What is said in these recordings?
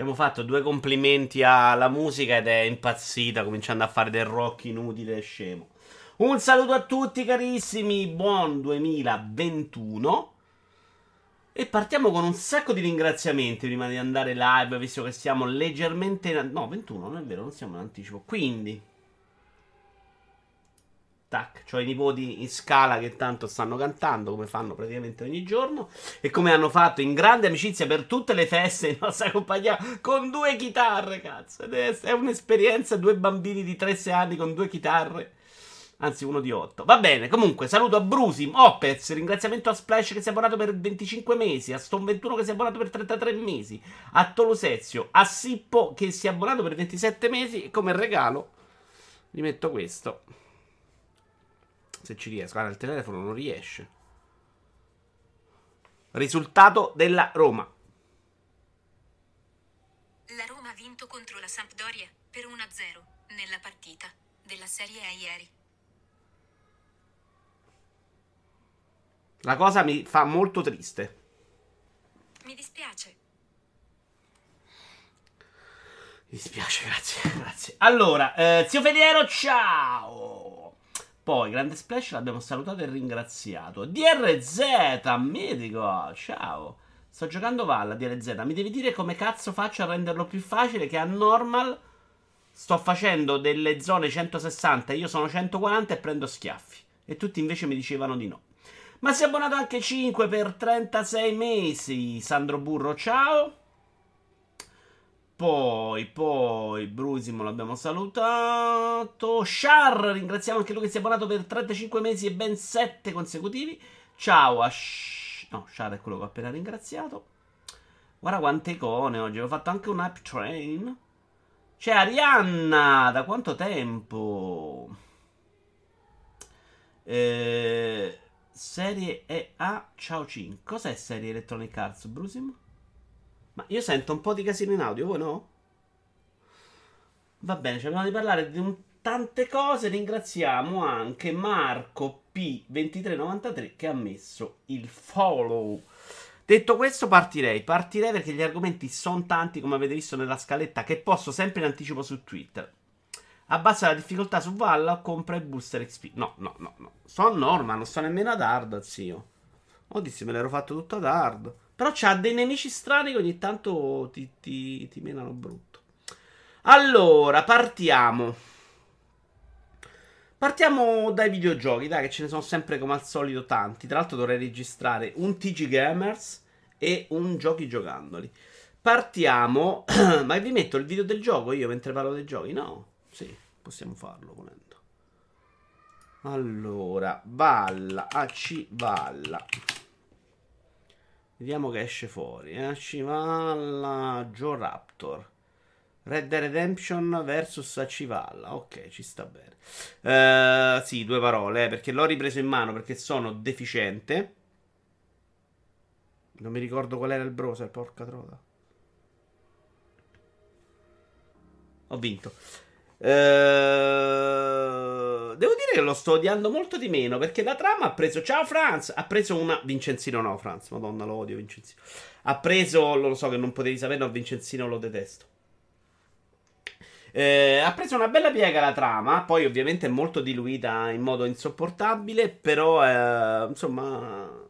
Abbiamo fatto due complimenti alla musica ed è impazzita, cominciando a fare del rock inutile e scemo. Un saluto a tutti carissimi, buon 2021. E partiamo con un sacco di ringraziamenti prima di andare live, visto che siamo leggermente... In... No, 21, non è vero, non siamo in anticipo. Quindi... Tac, ho i nipoti in scala che tanto stanno cantando, come fanno praticamente ogni giorno, e come hanno fatto in grande amicizia per tutte le feste in nostra compagnia, con due chitarre, cazzo. È, un'esperienza, due bambini di 3-6 anni con due chitarre Anzi, uno di 8. Va bene. Comunque, saluto a Brusi, Opez. Ringraziamento a Splash che si è abbonato per 25 mesi. A Stone 21 che si è abbonato per 33 mesi. A Tolosezio. A Sippo che si è abbonato per 27 mesi. E come regalo, gli metto questo. Se ci riesco. Guarda, il telefono non riesce. Risultato della Roma. La Roma ha vinto contro la Sampdoria per 1-0 nella partita della Serie A ieri. La cosa mi fa molto triste. Mi dispiace. Mi dispiace, grazie, grazie. Allora, eh, zio Fediero, ciao! Poi, Grande Splash l'abbiamo salutato e ringraziato. DRZ, medico, ciao. Sto giocando Valla, DRZ. Mi devi dire come cazzo faccio a renderlo più facile che a normal sto facendo delle zone 160 io sono 140 e prendo schiaffi. E tutti invece mi dicevano di no. Ma si è abbonato anche 5 per 36 mesi. Sandro Burro, ciao. Poi, poi, Brusimo l'abbiamo salutato. Char, ringraziamo anche lui che si è abbonato per 35 mesi e ben 7 consecutivi. Ciao a Sh- No, Char è quello che ho appena ringraziato. Guarda quante icone oggi. Ho fatto anche un hype train. C'è Arianna. Da quanto tempo? Eh... Serie A Ciao 5. Cos'è serie Electronic Arts, Brusim? Ma io sento un po' di casino in audio, voi no? Va bene, cerchiamo di parlare di un, tante cose. Ringraziamo anche Marco P2393 che ha messo il follow. Detto questo, partirei. Partirei perché gli argomenti sono tanti, come avete visto nella scaletta, che posso sempre in anticipo su Twitter. Abbassa la difficoltà su Valla o compra il booster XP. No, no, no, no. A norma, non sto nemmeno ad hard, zio. Oddio, me l'ero fatto tutto ad hard. Però c'ha dei nemici strani che ogni tanto ti, ti, ti menano brutto. Allora, partiamo. Partiamo dai videogiochi, dai, che ce ne sono sempre come al solito tanti. Tra l'altro dovrei registrare un TG Gamers e un Giochi Giocandoli. Partiamo. Ma vi metto il video del gioco io mentre parlo dei giochi? No. Sì, possiamo farlo volendo. Allora, balla, AC balla. Vediamo che esce fuori. Eh? Acivalla, Joe Raptor. Red Dead Redemption vs Acivalla. Ok, ci sta bene. Uh, sì, due parole, eh, perché l'ho ripreso in mano perché sono deficiente. Non mi ricordo qual era il browser, porca trota. Ho vinto. Ehm, devo dire che lo sto odiando molto di meno perché la trama ha preso. Ciao Franz! Ha preso una. Vincenzino no, Franz. Madonna, lo odio Vincenzino. Ha preso. Lo so che non potevi sapere, no, Vincenzino lo detesto. Eh, ha preso una bella piega la trama. Poi, ovviamente, è molto diluita in modo insopportabile. Però, eh, insomma.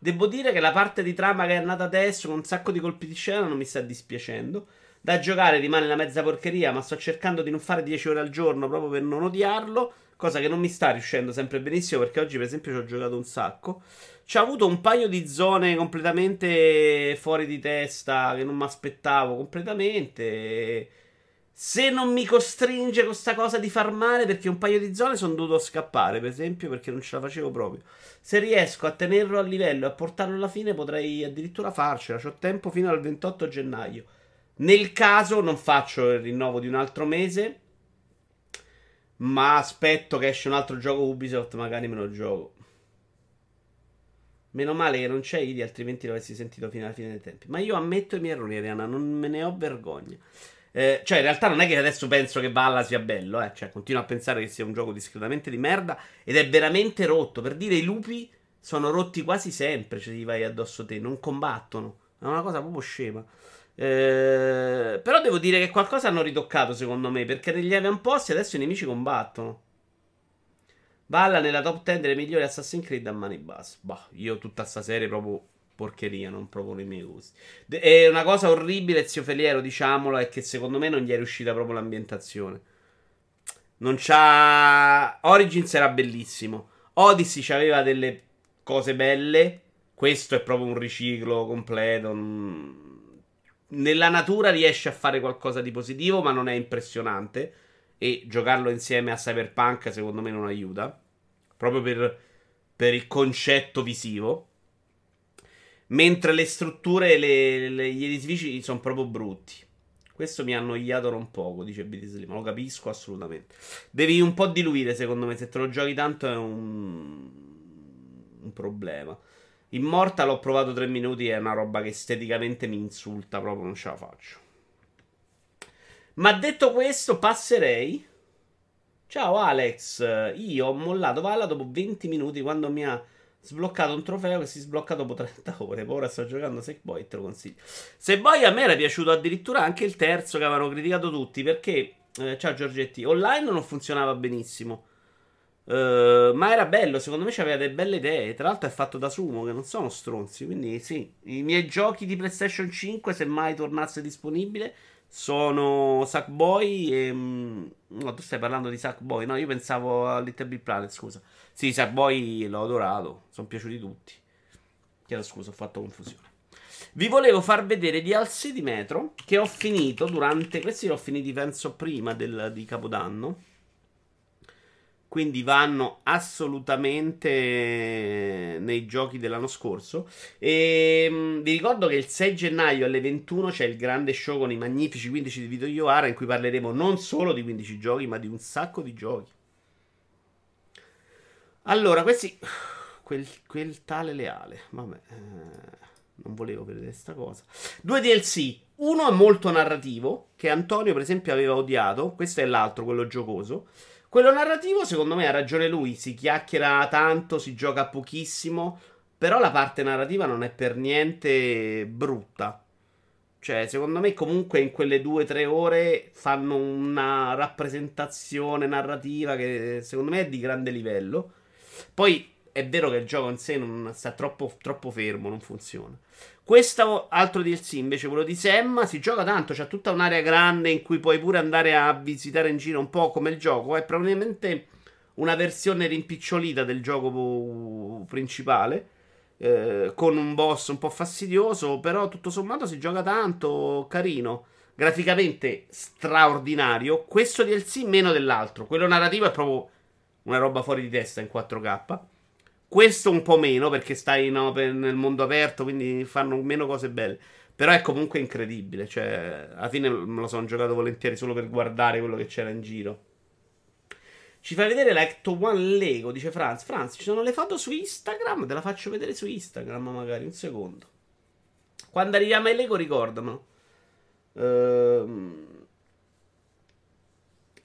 Devo dire che la parte di trama che è nata adesso, con un sacco di colpi di scena, non mi sta dispiacendo. Da giocare rimane una mezza porcheria, ma sto cercando di non fare 10 ore al giorno proprio per non odiarlo. Cosa che non mi sta riuscendo sempre benissimo perché oggi, per esempio, ci ho giocato un sacco. Ci ha avuto un paio di zone completamente fuori di testa che non mi aspettavo completamente. Se non mi costringe questa cosa di far male, perché un paio di zone sono dovuto scappare, per esempio, perché non ce la facevo proprio. Se riesco a tenerlo a livello e a portarlo alla fine, potrei addirittura farcela. C'ho tempo fino al 28 gennaio. Nel caso non faccio il rinnovo di un altro mese, ma aspetto che esce un altro gioco Ubisoft, magari me lo gioco. Meno male che non c'è Idi, altrimenti l'avessi sentito fino alla fine dei tempi. Ma io ammetto i miei errori, Ariana, non me ne ho vergogna. Eh, cioè, in realtà non è che adesso penso che Balla sia bello, eh. Cioè, continuo a pensare che sia un gioco discretamente di merda ed è veramente rotto. Per dire, i lupi sono rotti quasi sempre, cioè, ti vai addosso te, non combattono. È una cosa proprio scema. Eh, volevo dire che qualcosa hanno ritoccato, secondo me, perché negli avamposti adesso i nemici combattono. Balla nella top 10 delle migliori Assassin's Creed a mani basse. Bah, io tutta sta serie proprio porcheria, non proprio i miei gusti. De- è una cosa orribile, zio Feliero, diciamolo, è che secondo me non gli è riuscita proprio l'ambientazione. Non c'ha... Origins era bellissimo. Odyssey aveva delle cose belle. Questo è proprio un riciclo completo. Nella natura riesce a fare qualcosa di positivo, ma non è impressionante. E giocarlo insieme a Cyberpunk, secondo me, non aiuta. Proprio per, per il concetto visivo. Mentre le strutture e gli edifici sono proprio brutti. Questo mi ha annoiato un poco, dice BT ma lo capisco assolutamente. Devi un po' diluire, secondo me, se te lo giochi tanto è un, un problema. Immortal ho provato tre minuti, è una roba che esteticamente mi insulta, proprio non ce la faccio. Ma detto questo, passerei. Ciao Alex, io ho mollato Vala dopo 20 minuti quando mi ha sbloccato un trofeo che si sblocca dopo 30 ore. Ora sto giocando Sackboy te lo consiglio. Sackboy a me era piaciuto addirittura anche il terzo che avevano criticato tutti perché, eh, ciao Giorgetti, online non funzionava benissimo. Uh, ma era bello, secondo me c'aveva delle belle idee. Tra l'altro è fatto da Sumo, che non sono stronzi. Quindi sì, i miei giochi di PlayStation 5, se mai tornasse disponibile, sono Sackboy e... Mm, no, tu stai parlando di Sackboy. No, io pensavo a Little Big Planet, scusa. Sì, Sackboy l'ho adorato, sono piaciuti tutti. Chiedo scusa, ho fatto confusione. Vi volevo far vedere di Alzi di Metro, che ho finito durante... Questi li ho finiti penso prima del, di Capodanno quindi vanno assolutamente nei giochi dell'anno scorso. E mm, vi ricordo che il 6 gennaio alle 21 c'è il grande show con i magnifici 15 di Vito Ioara in cui parleremo non solo di 15 giochi, ma di un sacco di giochi. Allora, questi quel, quel tale leale, vabbè, eh, non volevo vedere questa cosa. Due DLC, uno è molto narrativo, che Antonio per esempio aveva odiato, questo è l'altro, quello giocoso. Quello narrativo, secondo me, ha ragione lui. Si chiacchiera tanto, si gioca pochissimo. Però la parte narrativa non è per niente brutta. Cioè, secondo me, comunque, in quelle due o tre ore fanno una rappresentazione narrativa che secondo me è di grande livello. Poi è vero che il gioco in sé non sta troppo, troppo fermo, non funziona. Questo altro DLC, invece, quello di Semma, si gioca tanto. C'è tutta un'area grande in cui puoi pure andare a visitare in giro un po' come il gioco. È probabilmente una versione rimpicciolita del gioco principale. Eh, con un boss un po' fastidioso. Però tutto sommato si gioca tanto. Carino. Graficamente straordinario. Questo DLC meno dell'altro. Quello narrativo è proprio una roba fuori di testa in 4K. Questo un po' meno perché stai no, nel mondo aperto, quindi fanno meno cose belle. Però è comunque incredibile. Cioè, alla fine me lo sono giocato volentieri solo per guardare quello che c'era in giro. Ci fai vedere la Ecto One Lego, dice Franz. Franz, ci sono le foto su Instagram? Te la faccio vedere su Instagram magari, un secondo. Quando arriviamo ai Lego ricordamelo. Ehm...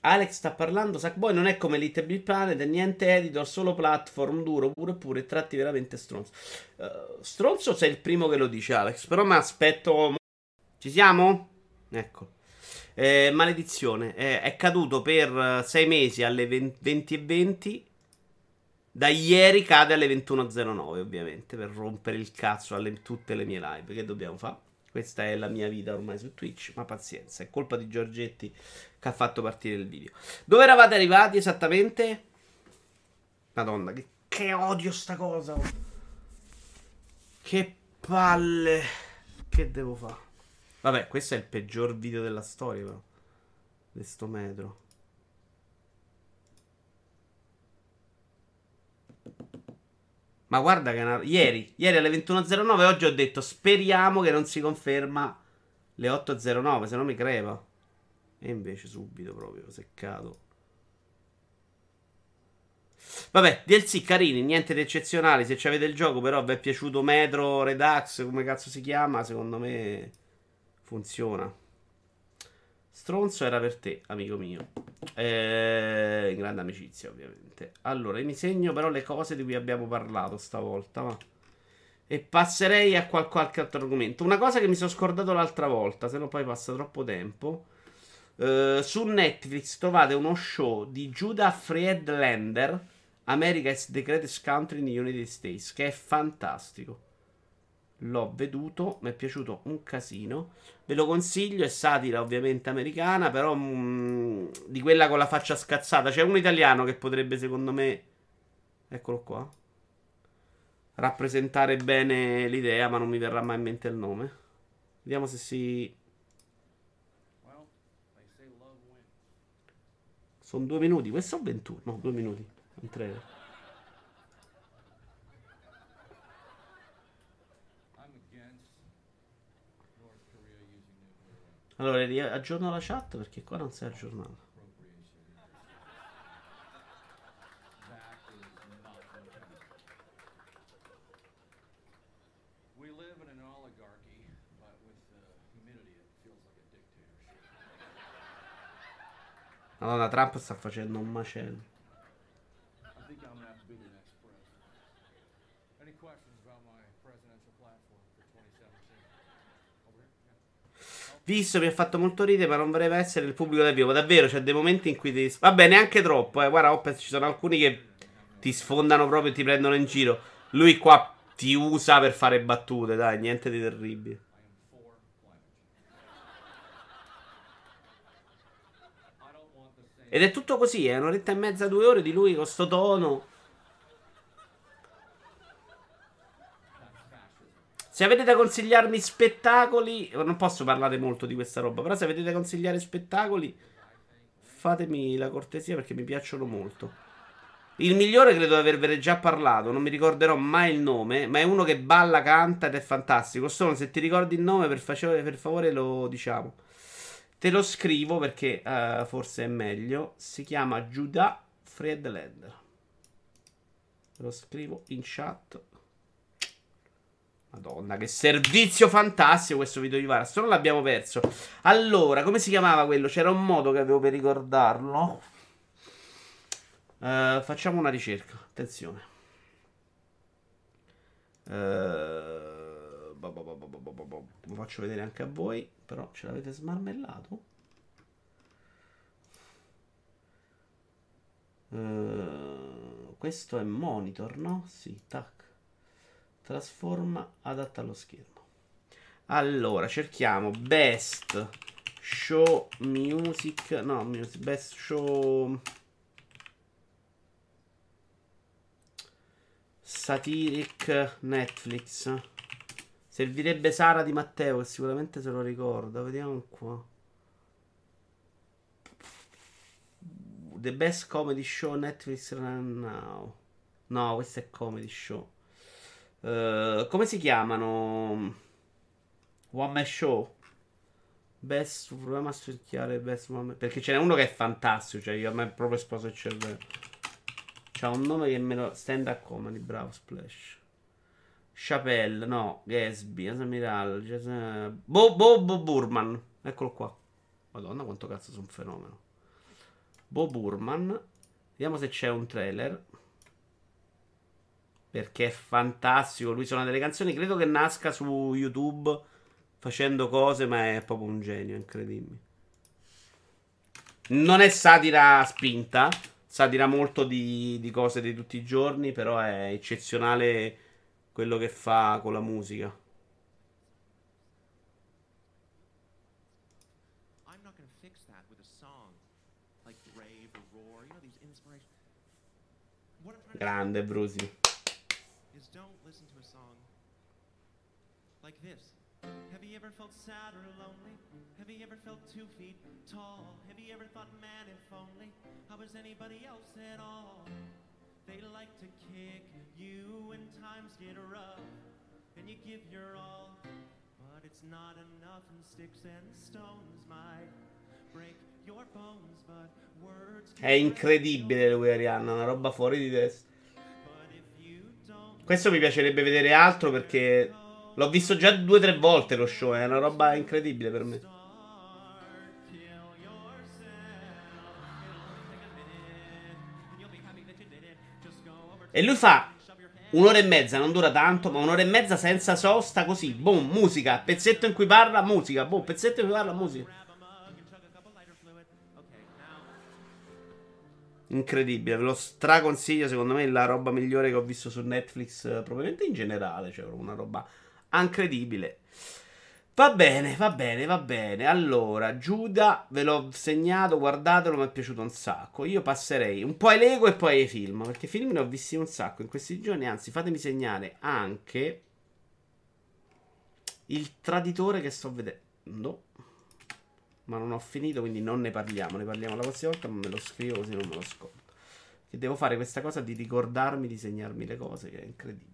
Alex sta parlando, Sackboy non è come Little Big Planet, è niente editor, solo platform duro, pure pure, tratti veramente stronzo. Uh, stronzo sei il primo che lo dice Alex, però mi aspetto... Ci siamo? Ecco. Eh, maledizione, eh, è caduto per 6 mesi alle 20 e 20. Da ieri cade alle 21.09 ovviamente, per rompere il cazzo a tutte le mie live. Che dobbiamo fare? Questa è la mia vita ormai su Twitch, ma pazienza, è colpa di Giorgetti che ha fatto partire il video. Dove eravate arrivati esattamente? Madonna, che, che odio sta cosa. Che palle. Che devo fare? Vabbè, questo è il peggior video della storia, però. Di sto metro. Ma guarda che una... ieri, ieri alle 21.09 oggi ho detto speriamo che non si conferma le 8.09, se no mi crepa. E invece subito proprio seccato. Vabbè, DLC carini, niente di eccezionale. Se ci avete il gioco, però vi è piaciuto Metro Redux, come cazzo si chiama, secondo me funziona. Stronzo era per te, amico mio. Eh, in grande amicizia, ovviamente. Allora, mi segno però le cose di cui abbiamo parlato stavolta. Va. E passerei a qual- qualche altro argomento. Una cosa che mi sono scordato l'altra volta, se no poi passa troppo tempo. Eh, su Netflix trovate uno show di Judah Friedlander, America is the greatest country in the United States, che è fantastico. L'ho veduto, mi è piaciuto un casino. Ve lo consiglio, è satira ovviamente americana, però mm, di quella con la faccia scazzata. C'è un italiano che potrebbe, secondo me, eccolo qua, rappresentare bene l'idea, ma non mi verrà mai in mente il nome. Vediamo se si... Sono due minuti, questo sono 21, no, due minuti. Un trailer. Allora, aggiorno la chat perché qua non si è aggiornata. Allora Trump sta facendo un macello. Visto mi ha fatto molto ridere, ma non voleva essere il pubblico del vivo. Davvero, c'è dei momenti in cui ti. Vabbè, neanche troppo. Eh. Guarda, Opez, ci sono alcuni che ti sfondano proprio e ti prendono in giro. Lui qua ti usa per fare battute, dai, niente di terribile. Ed è tutto così, è un'oretta e mezza, due ore di lui con sto tono. Se avete da consigliarmi spettacoli, non posso parlare molto di questa roba, però se avete da consigliare spettacoli, fatemi la cortesia perché mi piacciono molto. Il migliore credo di avervene già parlato, non mi ricorderò mai il nome, ma è uno che balla, canta ed è fantastico. Solo se ti ricordi il nome, per, face- per favore lo diciamo. Te lo scrivo perché eh, forse è meglio. Si chiama Judah Friedlander. Te lo scrivo in chat. Madonna, che servizio fantastico questo video di Varas. Non l'abbiamo perso. Allora, come si chiamava quello? C'era un modo che avevo per ricordarlo. Uh, facciamo una ricerca. Attenzione. Uh, Lo faccio vedere anche a voi. Però ce l'avete smarmellato. Uh, questo è monitor, no? Sì, tac. Trasforma, adatta allo schermo. Allora, cerchiamo best show music. No, music, best show. Satiric Netflix. Servirebbe Sara Di Matteo, che sicuramente se lo ricorda. Vediamo qua. The best comedy show Netflix right now. No, questo è comedy show. Eh, come si chiamano? One Man Show. Best, proviamo a cerchiare Best One Man- Perché ce n'è uno che è fantastico. Cioè, io a me è proprio esploso il cervello. C'ha un nome che me lo. Stand up comedy, bravo, Splash. Chappelle, no, Gatsby, Asamiral, Jason... Bob, Bob Burman. Eccolo qua. Madonna, quanto cazzo sono un fenomeno. Bob Burman. Vediamo se c'è un trailer. Perché è fantastico. Lui suona delle canzoni. Credo che nasca su YouTube facendo cose, ma è proprio un genio, incredibile. Non è satira spinta. Satira molto di, di cose di tutti i giorni. Però è eccezionale quello che fa con la musica. I'm not felt sad or lonely? Have you ever felt two feet tall? Have you ever thought, man, if only I was anybody else at all? They like to kick you when times get rough, and you give your all, but it's not enough, and sticks and stones might break your bones, but words È incredibile lui, Arianna. Una roba fuori di testa. Questo mi piacerebbe vedere altro perché l'ho visto già due o tre volte lo show. È una roba incredibile per me. E lui fa Un'ora e mezza non dura tanto, ma un'ora e mezza senza sosta così. Boom, musica. Pezzetto in cui parla, musica. Boom, pezzetto in cui parla, musica. Incredibile, ve lo straconsiglio. Secondo me è la roba migliore che ho visto su Netflix, eh, probabilmente in generale. Cioè, una roba incredibile. Va bene, va bene, va bene. Allora, Giuda, ve l'ho segnato, guardatelo, mi è piaciuto un sacco. Io passerei un po' ai Lego e poi ai film, perché film ne ho visti un sacco in questi giorni. Anzi, fatemi segnare anche il traditore che sto vedendo. Ma non ho finito, quindi non ne parliamo. Ne parliamo la prossima volta, ma me lo scrivo così non me lo scordo. Che devo fare questa cosa di ricordarmi di segnarmi le cose, che è incredibile.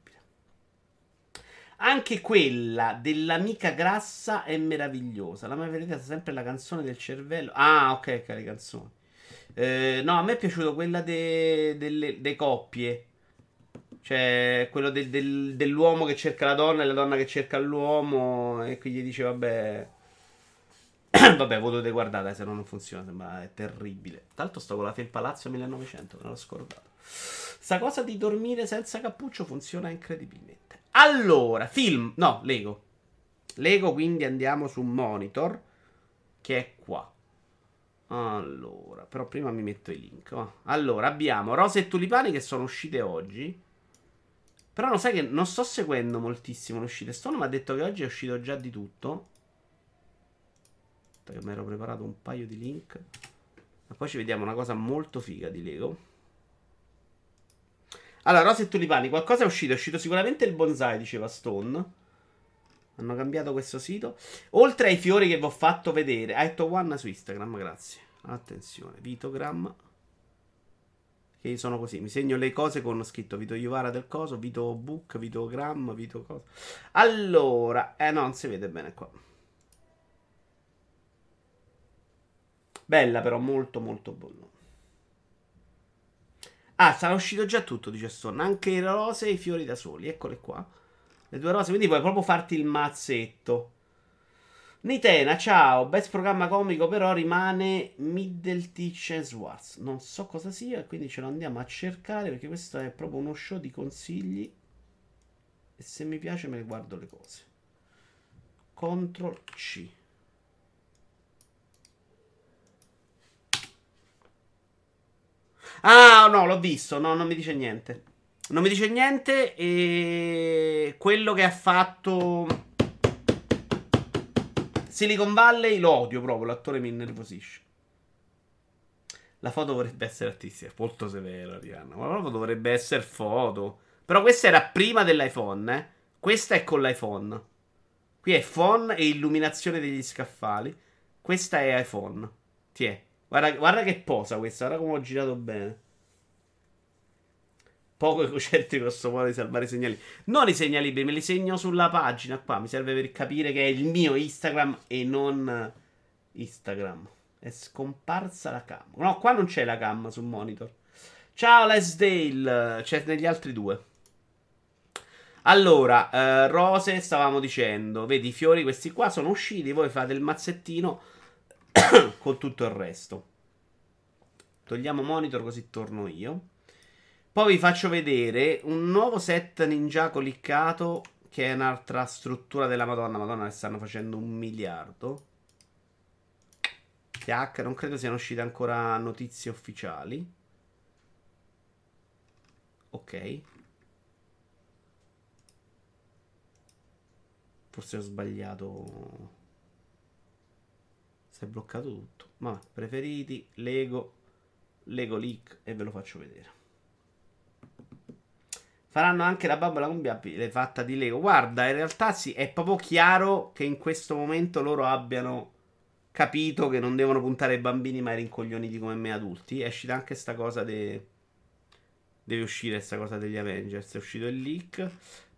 Anche quella dell'amica grassa è meravigliosa. La mia preferita è sempre la canzone del cervello. Ah, ok, che le canzoni. Eh, no, a me è piaciuta quella de- delle, de coppie. Cioè, quello del- del- dell'uomo che cerca la donna e la donna che cerca l'uomo. E quindi dice, vabbè. vabbè, dovete guardare, se no non funziona. Sembra è terribile. L'altro, sto con la Fel Palazzo 1900, me l'ho scordato. Sta cosa di dormire senza cappuccio funziona incredibilmente. Allora, film. No, Lego. Lego, quindi andiamo su monitor. Che è qua. Allora, però prima mi metto i link. va. Allora, abbiamo Rose e Tulipani che sono uscite oggi. Però non sai che non sto seguendo moltissimo le uscite. Stone mi ha detto che oggi è uscito già di tutto. Aspetta che mi ero preparato un paio di link. Ma poi ci vediamo una cosa molto figa di Lego. Allora, Rose e Tulipani, qualcosa è uscito. È uscito sicuramente il bonsai, diceva Stone. Hanno cambiato questo sito. Oltre ai fiori che vi ho fatto vedere. Aito One su Instagram, grazie. Attenzione, Vitogram. Che sono così. Mi segno le cose con scritto Vito Iuvara del coso, Vito Book, Vito Gram, Vito coso. Allora, eh no, non si vede bene qua. Bella però, molto molto buono. Ah, sarà uscito già tutto, dice Stone. Anche le rose e i fiori da soli. Eccole qua. Le due rose. Quindi puoi proprio farti il mazzetto. Nitena, ciao. Best programma comico, però rimane Middle Teach Swartz. Non so cosa sia, quindi ce lo andiamo a cercare perché questo è proprio uno show di consigli. E se mi piace me ne guardo le cose. Ctrl C. Ah, no, l'ho visto. No, non mi dice niente. Non mi dice niente. E quello che ha fatto Silicon Valley lo odio proprio. L'attore mi innervosisce. La foto dovrebbe essere artistica. Molto severa, Rihanna. Ma proprio dovrebbe essere foto. Però questa era prima dell'iPhone, eh. Questa è con l'iPhone. Qui è phone e illuminazione degli scaffali. Questa è iPhone. Ti è. Guarda, guarda che posa questa, guarda come ho girato bene. Poco egocentrico questo modo di salvare i segnali. Non i segnali me li segno sulla pagina qua. Mi serve per capire che è il mio Instagram e non Instagram. È scomparsa la cam. No, qua non c'è la cam sul monitor. Ciao Lesdale, c'è negli altri due. Allora, eh, rose, stavamo dicendo, vedi i fiori questi qua sono usciti, voi fate il mazzettino con tutto il resto. Togliamo monitor così torno io. Poi vi faccio vedere un nuovo set Ninjago liccato che è un'altra struttura della Madonna. Madonna ne stanno facendo un miliardo. TH, non credo siano uscite ancora notizie ufficiali. Ok. Forse ho sbagliato. Si è bloccato tutto. Ma preferiti, Lego, Lego Leak e ve lo faccio vedere. Faranno anche la bambola gonfiabile fatta di Lego. Guarda, in realtà sì, è proprio chiaro che in questo momento loro abbiano capito che non devono puntare ai bambini ma ai rincoglioniti come me adulti. È uscita anche sta cosa de... Deve uscire sta cosa degli Avengers. È uscito il leak.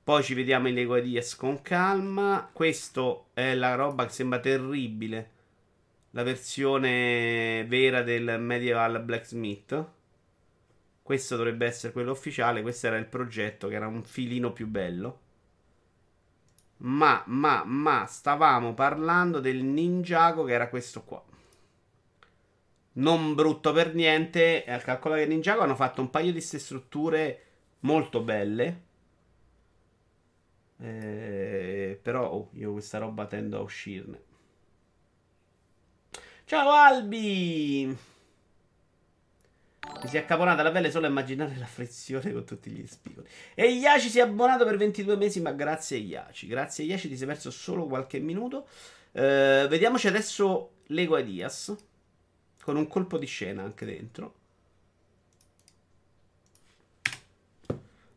Poi ci vediamo in Lego Ideas con calma. Questo è la roba che sembra terribile. La versione vera del Medieval Blacksmith. Questo dovrebbe essere quello ufficiale. Questo era il progetto, che era un filino più bello. Ma, ma, ma, stavamo parlando del Ninjago, che era questo qua. Non brutto per niente. Calcola che Ninjago hanno fatto un paio di queste strutture molto belle. Eh, però oh, io questa roba tendo a uscirne. Ciao Albi! Mi si è accaponata la pelle solo a immaginare la frizione con tutti gli spigoli. E Iaci si è abbonato per 22 mesi, ma grazie Iaci. Grazie Iaci ti sei perso solo qualche minuto. Eh, vediamoci adesso Lego Ideas. Con un colpo di scena anche dentro.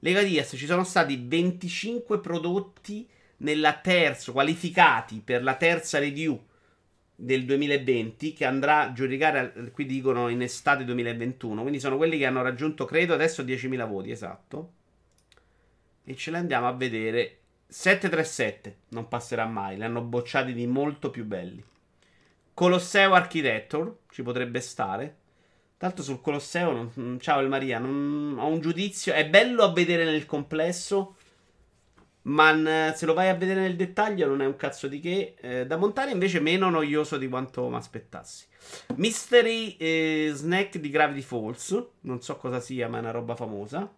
Lega Diaz ci sono stati 25 prodotti nella terza, qualificati per la terza review del 2020 che andrà a giudicare, qui dicono in estate 2021, quindi sono quelli che hanno raggiunto credo adesso 10.000 voti, esatto. E ce li andiamo a vedere. 737 non passerà mai, li hanno bocciati di molto più belli. Colosseo Architecture ci potrebbe stare. Tanto sul Colosseo, non, mm, ciao El Maria, non, ho un giudizio. È bello a vedere nel complesso, ma se lo vai a vedere nel dettaglio non è un cazzo di che. Eh, da montare invece meno noioso di quanto mi aspettassi. Mystery eh, Snack di Gravity Falls. Non so cosa sia, ma è una roba famosa.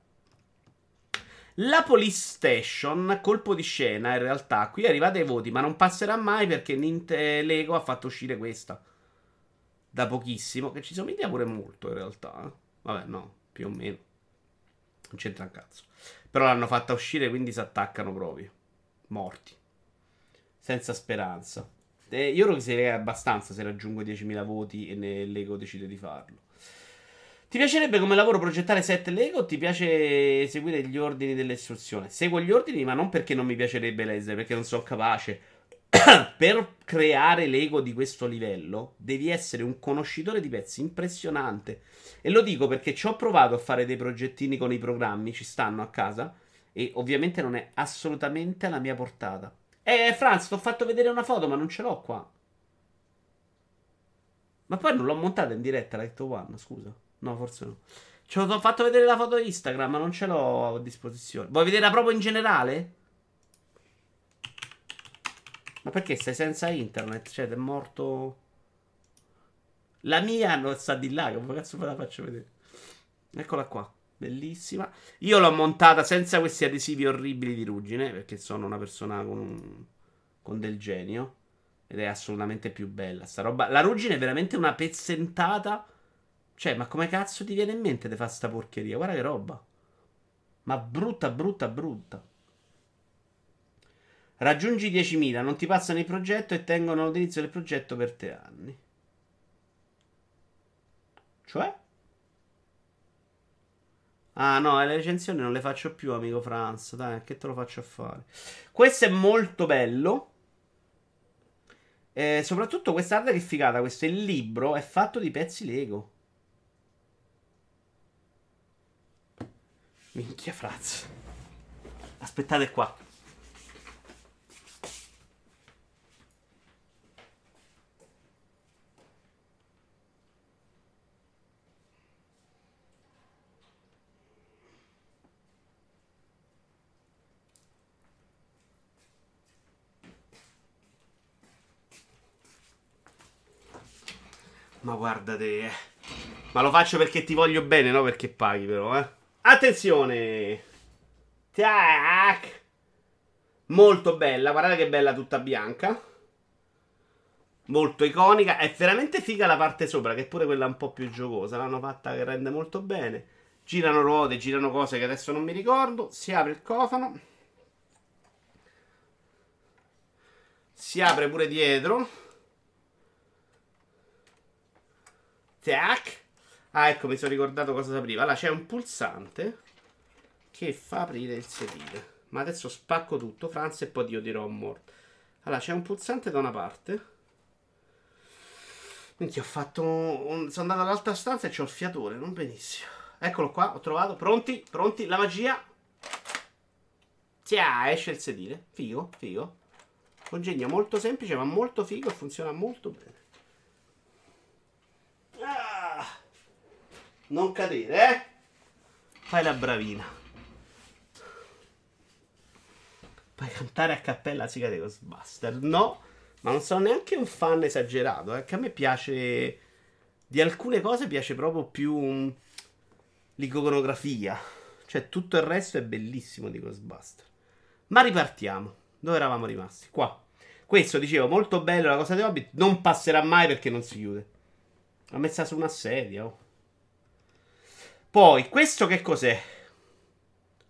La Police Station, colpo di scena, in realtà, qui arrivate ai voti, ma non passerà mai perché Ninte Lego ha fatto uscire questa da pochissimo, che ci somiglia pure molto in realtà. Eh. Vabbè, no, più o meno. Non c'entra un cazzo. Però l'hanno fatta uscire, quindi si attaccano proprio. Morti. Senza speranza. Eh, io lo che abbastanza se raggiungo 10.000 voti e Lego decide di farlo. Ti piacerebbe come lavoro progettare set Lego o ti piace seguire gli ordini dell'istruzione? Seguo gli ordini, ma non perché non mi piacerebbe l'Esder, perché non sono capace per creare l'ego di questo livello devi essere un conoscitore di pezzi impressionante. E lo dico perché ci ho provato a fare dei progettini con i programmi, ci stanno a casa. E ovviamente non è assolutamente alla mia portata. Eh, Franz, ti ho fatto vedere una foto, ma non ce l'ho qua. Ma poi non l'ho montata in diretta, l'ha detto One, scusa. No, forse no. Ci ho fatto vedere la foto Instagram, ma non ce l'ho a disposizione. Vuoi vederla proprio in generale? Ma perché sei senza internet? Cioè, è morto. La mia non sta di là. Come cazzo me la faccio vedere? Eccola qua. Bellissima. Io l'ho montata senza questi adesivi orribili di ruggine. Perché sono una persona con, con del genio. Ed è assolutamente più bella. Sta roba. La ruggine è veramente una pezzentata. Cioè, ma come cazzo ti viene in mente di fare sta porcheria? Guarda che roba. Ma brutta, brutta, brutta. Raggiungi 10.000, non ti passano il progetto e tengono l'utilizzo del progetto per tre anni. Cioè? Ah no, le recensioni non le faccio più, amico Franz. Dai, che te lo faccio a fare? Questo è molto bello. Eh, soprattutto quest'arte che figata. Questo è il libro, è fatto di pezzi Lego. Minchia Franz. Aspettate qua. Ma guarda te. Ma lo faccio perché ti voglio bene, no perché paghi però, eh. Attenzione. Tac. Molto bella, guardate che bella tutta bianca. Molto iconica. È veramente figa la parte sopra, che è pure quella un po' più giocosa. L'hanno fatta che rende molto bene. Girano ruote, girano cose che adesso non mi ricordo. Si apre il cofano. Si apre pure dietro. Tac. Ah, ecco, mi sono ricordato cosa si apriva. Allora, c'è un pulsante che fa aprire il sedile. Ma adesso spacco tutto, Franz, e poi io dirò more. Allora, c'è un pulsante da una parte. Quindi ho fatto. Un... Sono andato all'altra stanza e c'ho il fiatore, non benissimo. Eccolo qua, ho trovato. Pronti? Pronti? La magia. Tia, esce il sedile. Figo, figo. Congegno molto semplice, ma molto figo e funziona molto bene. Non cadere, eh? Fai la bravina. Puoi cantare a cappella sigla di Ghostbuster? No, ma non sono neanche un fan esagerato. Eh? Che a me piace. Di alcune cose piace proprio più l'iconografia. Cioè, tutto il resto è bellissimo di Ghostbuster. Ma ripartiamo. Dove eravamo rimasti? Qua. Questo, dicevo, molto bello la cosa di Hobbit. Non passerà mai perché non si chiude. L'ho messa su una sedia. Oh. Poi, questo che cos'è?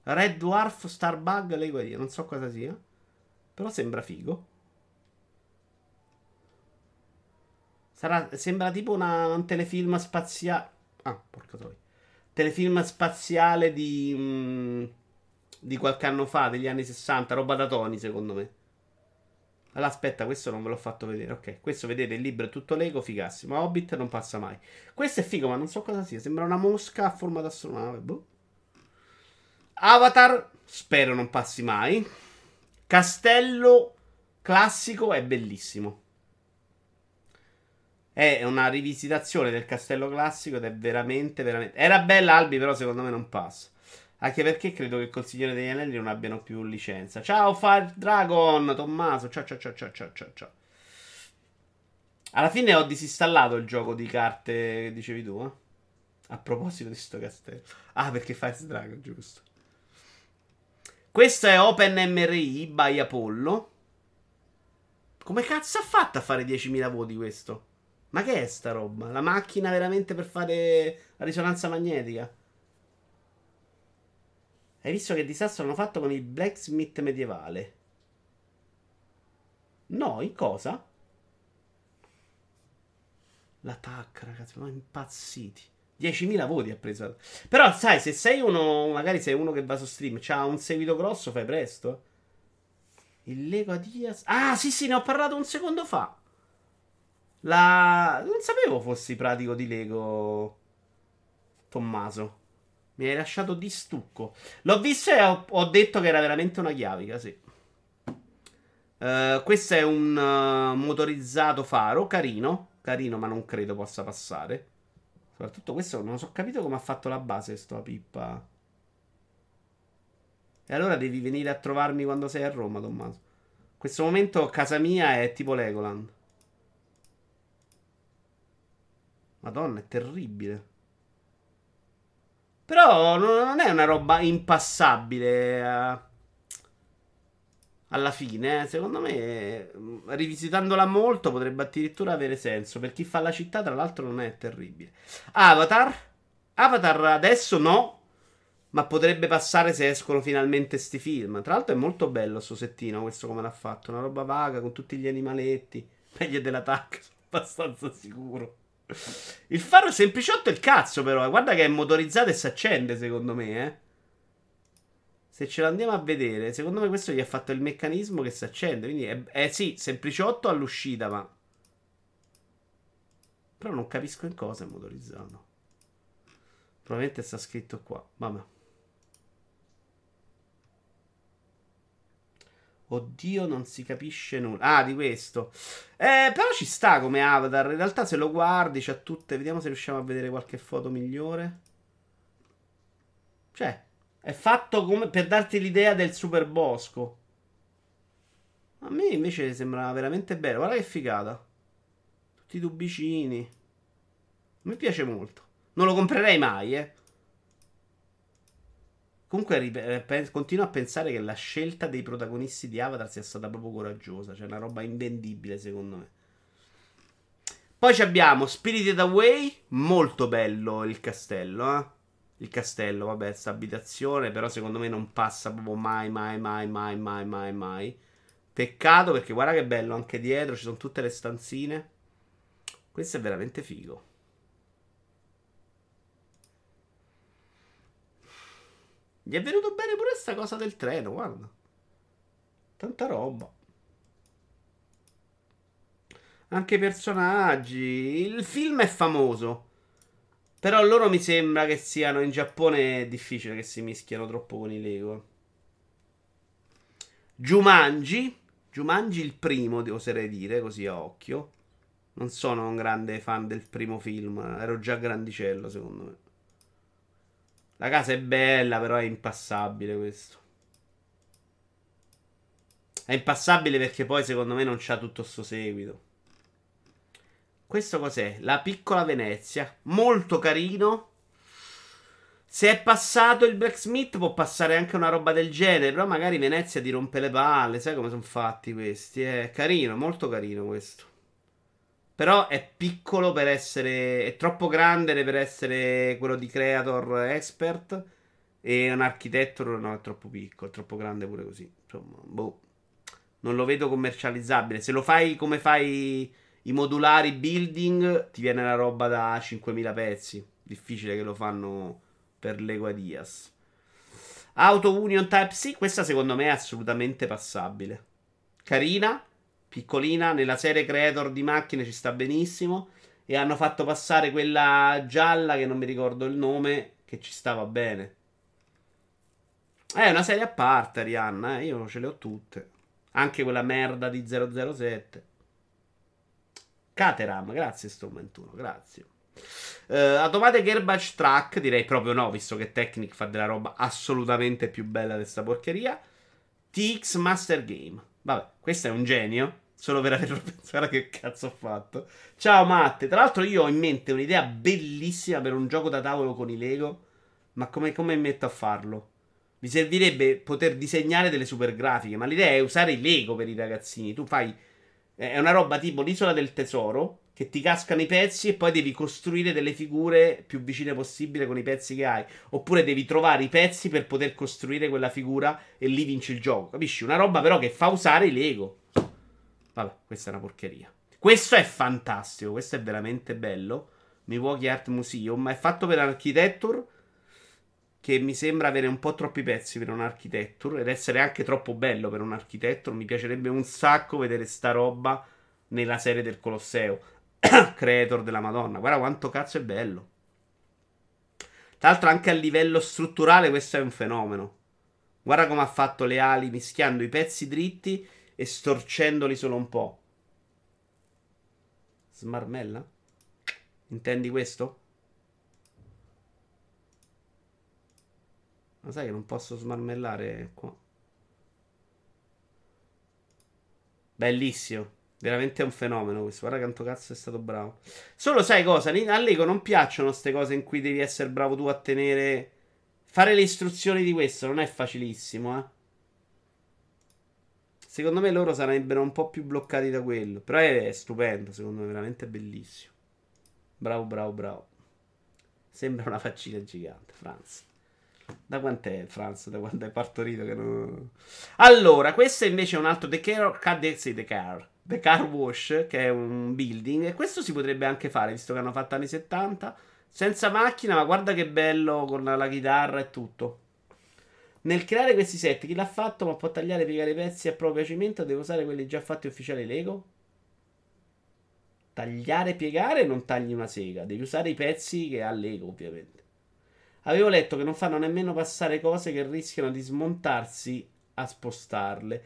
Red Dwarf Starbug Lego. Non so cosa sia. Però sembra figo. Sarà, sembra tipo una, un telefilm spaziale. Ah, porca troia. Telefilm spaziale di. mm, di qualche anno fa, degli anni 60. Roba da Tony, secondo me. Allora, aspetta, questo non ve l'ho fatto vedere. Ok, questo vedete, il libro è tutto Lego, figassimo. Hobbit non passa mai. Questo è figo, ma non so cosa sia. Sembra una mosca a forma d'astronave. Boh. Avatar, spero non passi mai. Castello classico è bellissimo. È una rivisitazione del castello classico ed è veramente, veramente. Era bella Albi, però secondo me non passa. Anche perché credo che il Consigliere degli Anelli non abbiano più licenza. Ciao Fire Dragon, Tommaso. Ciao ciao ciao ciao ciao ciao. ciao. Alla fine ho disinstallato il gioco di carte che dicevi tu, eh? A proposito di sto castello. Ah, perché Fire Dragon, giusto. Questo è OpenMRI by Apollo. Come cazzo ha fatto a fare 10.000 voti questo? Ma che è sta roba? La macchina veramente per fare la risonanza magnetica? Hai visto che disastro hanno fatto con il blacksmith medievale? No, in cosa? L'attacca, ragazzi, sono impazziti. 10.000 voti ha preso. Però, sai, se sei uno, magari sei uno che va su stream, c'ha un seguito grosso, fai presto. Il Lego Adidas. Ah, sì, sì, ne ho parlato un secondo fa. La... Non sapevo fossi pratico di Lego, Tommaso. Mi hai lasciato di stucco. L'ho visto e ho, ho detto che era veramente una chiavica, sì. Eh, questo è un eh, motorizzato faro, carino. Carino, ma non credo possa passare. Soprattutto questo non so capito come ha fatto la base, sto pippa. E allora devi venire a trovarmi quando sei a Roma, Tommaso. In questo momento casa mia è tipo Legoland. Madonna, è terribile. Però non è una roba impassabile. eh, Alla fine, eh. secondo me, mm, rivisitandola molto potrebbe addirittura avere senso. Per chi fa la città, tra l'altro, non è terribile. Avatar. Avatar adesso no. Ma potrebbe passare se escono finalmente sti film. Tra l'altro è molto bello sto settino, questo come l'ha fatto. Una roba vaga con tutti gli animaletti. Meglio dell'attacco, sono abbastanza sicuro. Il faro sempliciotto è il cazzo, però. Guarda che è motorizzato e si accende, secondo me, eh. Se ce l'andiamo a vedere, secondo me questo gli ha fatto il meccanismo che si accende. Quindi è, è sì, sempliciotto all'uscita, ma. Però non capisco in cosa è motorizzato. Probabilmente sta scritto qua. Vabbè. Oddio, non si capisce nulla. Ah, di questo. Eh, però ci sta come avatar. In realtà, se lo guardi, c'ha tutte. Vediamo se riusciamo a vedere qualche foto migliore. Cioè, è fatto come per darti l'idea del super bosco. A me invece sembra veramente bello. Guarda che figata. Tutti i tubicini. Mi piace molto. Non lo comprerei mai, eh. Comunque eh, pe- continuo a pensare che la scelta dei protagonisti di Avatar sia stata proprio coraggiosa. Cioè, una roba invendibile, secondo me. Poi abbiamo Spirited Away. Molto bello il castello, eh. Il castello, vabbè, sta abitazione. Però secondo me non passa proprio mai, mai, mai, mai, mai, mai, mai. Peccato perché guarda che bello anche dietro. Ci sono tutte le stanzine. Questo è veramente figo. Gli è venuto bene pure sta cosa del treno, guarda. Tanta roba. Anche i personaggi. Il film è famoso. Però loro mi sembra che siano in Giappone è difficile che si mischiano troppo con i Lego. Jumanji. Jumanji il primo, oserei dire, così a occhio. Non sono un grande fan del primo film. Ero già grandicello, secondo me. La casa è bella, però è impassabile questo. È impassabile perché poi secondo me non c'ha tutto sto seguito. Questo cos'è? La piccola Venezia. Molto carino. Se è passato il Blacksmith può passare anche una roba del genere, però magari Venezia ti rompe le palle, sai come sono fatti questi? È carino, molto carino questo. Però è piccolo per essere... è troppo grande per essere quello di Creator Expert e un Architecture no, è troppo piccolo, è troppo grande pure così. Insomma, boh. Non lo vedo commercializzabile. Se lo fai come fai i modulari building, ti viene la roba da 5.000 pezzi. Difficile che lo fanno per Lego Ideas. Auto Union Type C, questa secondo me è assolutamente passabile. Carina, piccolina, nella serie creator di macchine ci sta benissimo. E hanno fatto passare quella gialla che non mi ricordo il nome, che ci stava bene. È una serie a parte, Arianna, eh? io ce le ho tutte. Anche quella merda di 007. Cateram, grazie Storm21, grazie. Uh, Automatic Airbag Track, direi proprio no, visto che Technic fa della roba assolutamente più bella di questa porcheria. TX Master Game. Vabbè, questo è un genio. Solo per averlo pensato. Che cazzo ho fatto. Ciao Matte. Tra l'altro, io ho in mente un'idea bellissima per un gioco da tavolo con i Lego. Ma come, come metto a farlo? Mi servirebbe poter disegnare delle super grafiche. Ma l'idea è usare i Lego per i ragazzini. Tu fai. È una roba tipo l'isola del tesoro. Che ti cascano i pezzi e poi devi costruire delle figure più vicine possibile con i pezzi che hai. Oppure devi trovare i pezzi per poter costruire quella figura e lì vinci il gioco. Capisci? Una roba però che fa usare i Lego. Vabbè, questa è una porcheria. Questo è fantastico. Questo è veramente bello. Milwaukee Art Museum. È fatto per Architecture che mi sembra avere un po' troppi pezzi per un architecture ed essere anche troppo bello per un architecture. Mi piacerebbe un sacco vedere sta roba nella serie del Colosseo. Creator della Madonna. Guarda quanto cazzo è bello. Tra l'altro anche a livello strutturale questo è un fenomeno. Guarda come ha fatto le ali mischiando i pezzi dritti e storcendoli solo un po'. Smarmella? Intendi questo? Ma sai che non posso smarmellare qua? Bellissimo. Veramente è un fenomeno questo. Guarda quanto cazzo è stato bravo. Solo sai cosa? A Lego non piacciono queste cose in cui devi essere bravo tu a tenere. Fare le istruzioni di questo non è facilissimo, eh. Secondo me loro sarebbero un po' più bloccati da quello. Però è stupendo, secondo me, veramente bellissimo. Bravo, bravo, bravo. Sembra una faccina gigante, Franz. Da quant'è Franz? Da quando è partorito? Che non... Allora, questo invece è un altro The Car, sì, The Car. The Car Wash, che è un building. E questo si potrebbe anche fare, visto che hanno fatto anni 70. Senza macchina, ma guarda che bello con la chitarra e tutto. Nel creare questi set, chi l'ha fatto ma può tagliare e piegare i pezzi a proprio piacimento? Devo usare quelli già fatti ufficiali Lego? Tagliare e piegare non tagli una sega. Devi usare i pezzi che ha Lego, ovviamente. Avevo letto che non fanno nemmeno passare cose che rischiano di smontarsi a spostarle.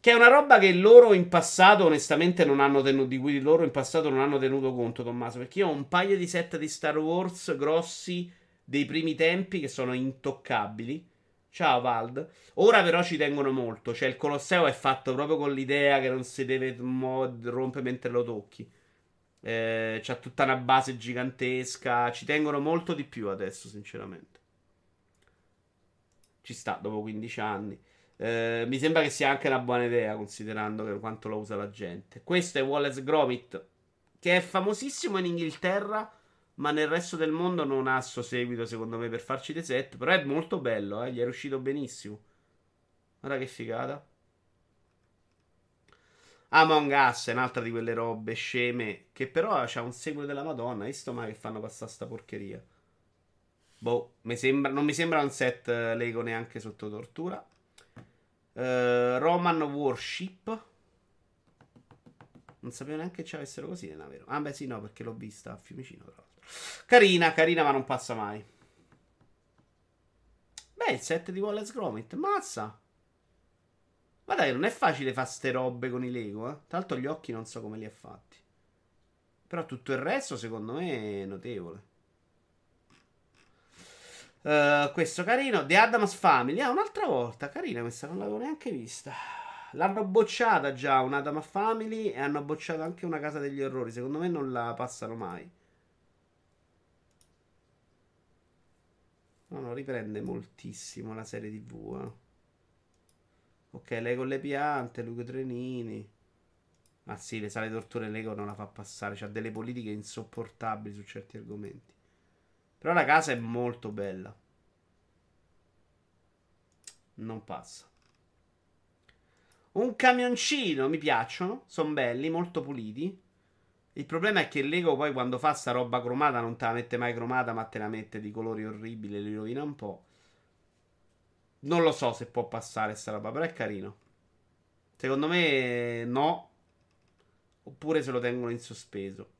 Che è una roba che loro in passato, onestamente, non hanno tenuto. Di cui loro in passato non hanno tenuto conto, Tommaso. Perché io ho un paio di set di Star Wars grossi dei primi tempi che sono intoccabili. Ciao Vald. Ora però ci tengono molto. Cioè, il Colosseo è fatto proprio con l'idea che non si deve mod- rompere mentre lo tocchi. Eh, c'ha tutta una base gigantesca. Ci tengono molto di più adesso, sinceramente. Ci sta dopo 15 anni. Eh, mi sembra che sia anche una buona idea, considerando che quanto lo usa la gente. Questo è Wallace Gromit, che è famosissimo in Inghilterra, ma nel resto del mondo non ha suo seguito, secondo me, per farci dei set. Però è molto bello, eh? gli è riuscito benissimo. Guarda che figata. Among Us è un'altra di quelle robe sceme. Che però ha un seguito della Madonna. Visto mai che fanno passare sta porcheria. Boh, mi sembra, non mi sembra un set uh, Lego neanche sotto tortura. Uh, Roman Warship. Non sapevo neanche che ci avessero così nella vero. Ah, beh, sì, no, perché l'ho vista a Fiumicino, l'altro. Carina, carina, ma non passa mai. Beh, il set di Wallace Gromit. Mazza. Guarda che non è facile fare ste robe con i Lego, eh. L'altro gli occhi non so come li ha fatti. Però tutto il resto secondo me è notevole. Uh, questo carino. The Adams Family. Ah, un'altra volta. Carina questa, non l'avevo neanche vista. L'hanno bocciata già un Adams Family e hanno bocciato anche una Casa degli Orrori. Secondo me non la passano mai. No, no, riprende moltissimo la serie TV. Eh. Ok, lei con le piante, i trenini. Ma sì, le sale torture Lego non la fa passare. C'ha delle politiche insopportabili su certi argomenti. Però la casa è molto bella. Non passa. Un camioncino, mi piacciono. Sono belli, molto puliti. Il problema è che Lego poi quando fa sta roba cromata non te la mette mai cromata, ma te la mette di colori orribili, li rovina un po'. Non lo so se può passare sta roba, però è carino. Secondo me no. Oppure se lo tengono in sospeso.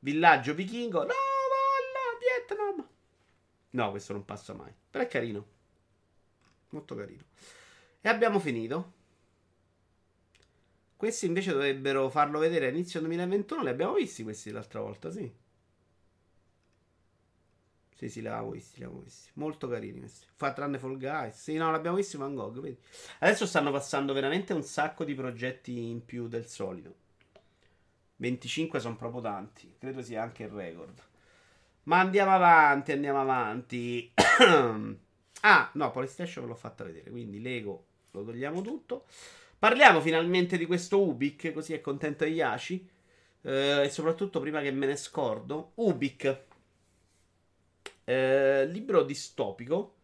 Villaggio vichingo. No, valla, Vietnam. No, questo non passa mai. Però è carino. Molto carino. E abbiamo finito. Questi invece dovrebbero farlo vedere a inizio 2021. Li abbiamo visti questi l'altra volta, sì. Sì, sì, li abbiamo visti, li abbiamo visti. Molto carini questi. Fa tranne Fall Guys. Sì, no, l'abbiamo visti Van Gogh, vedi. Adesso stanno passando veramente un sacco di progetti in più del solito. 25 sono proprio tanti. Credo sia anche il record. Ma andiamo avanti, andiamo avanti. ah, no, PlayStation l'ho fatta vedere. Quindi Lego lo togliamo tutto. Parliamo finalmente di questo Ubik, così è contento Yashi. Eh, e soprattutto prima che me ne scordo, Ubik, eh, libro distopico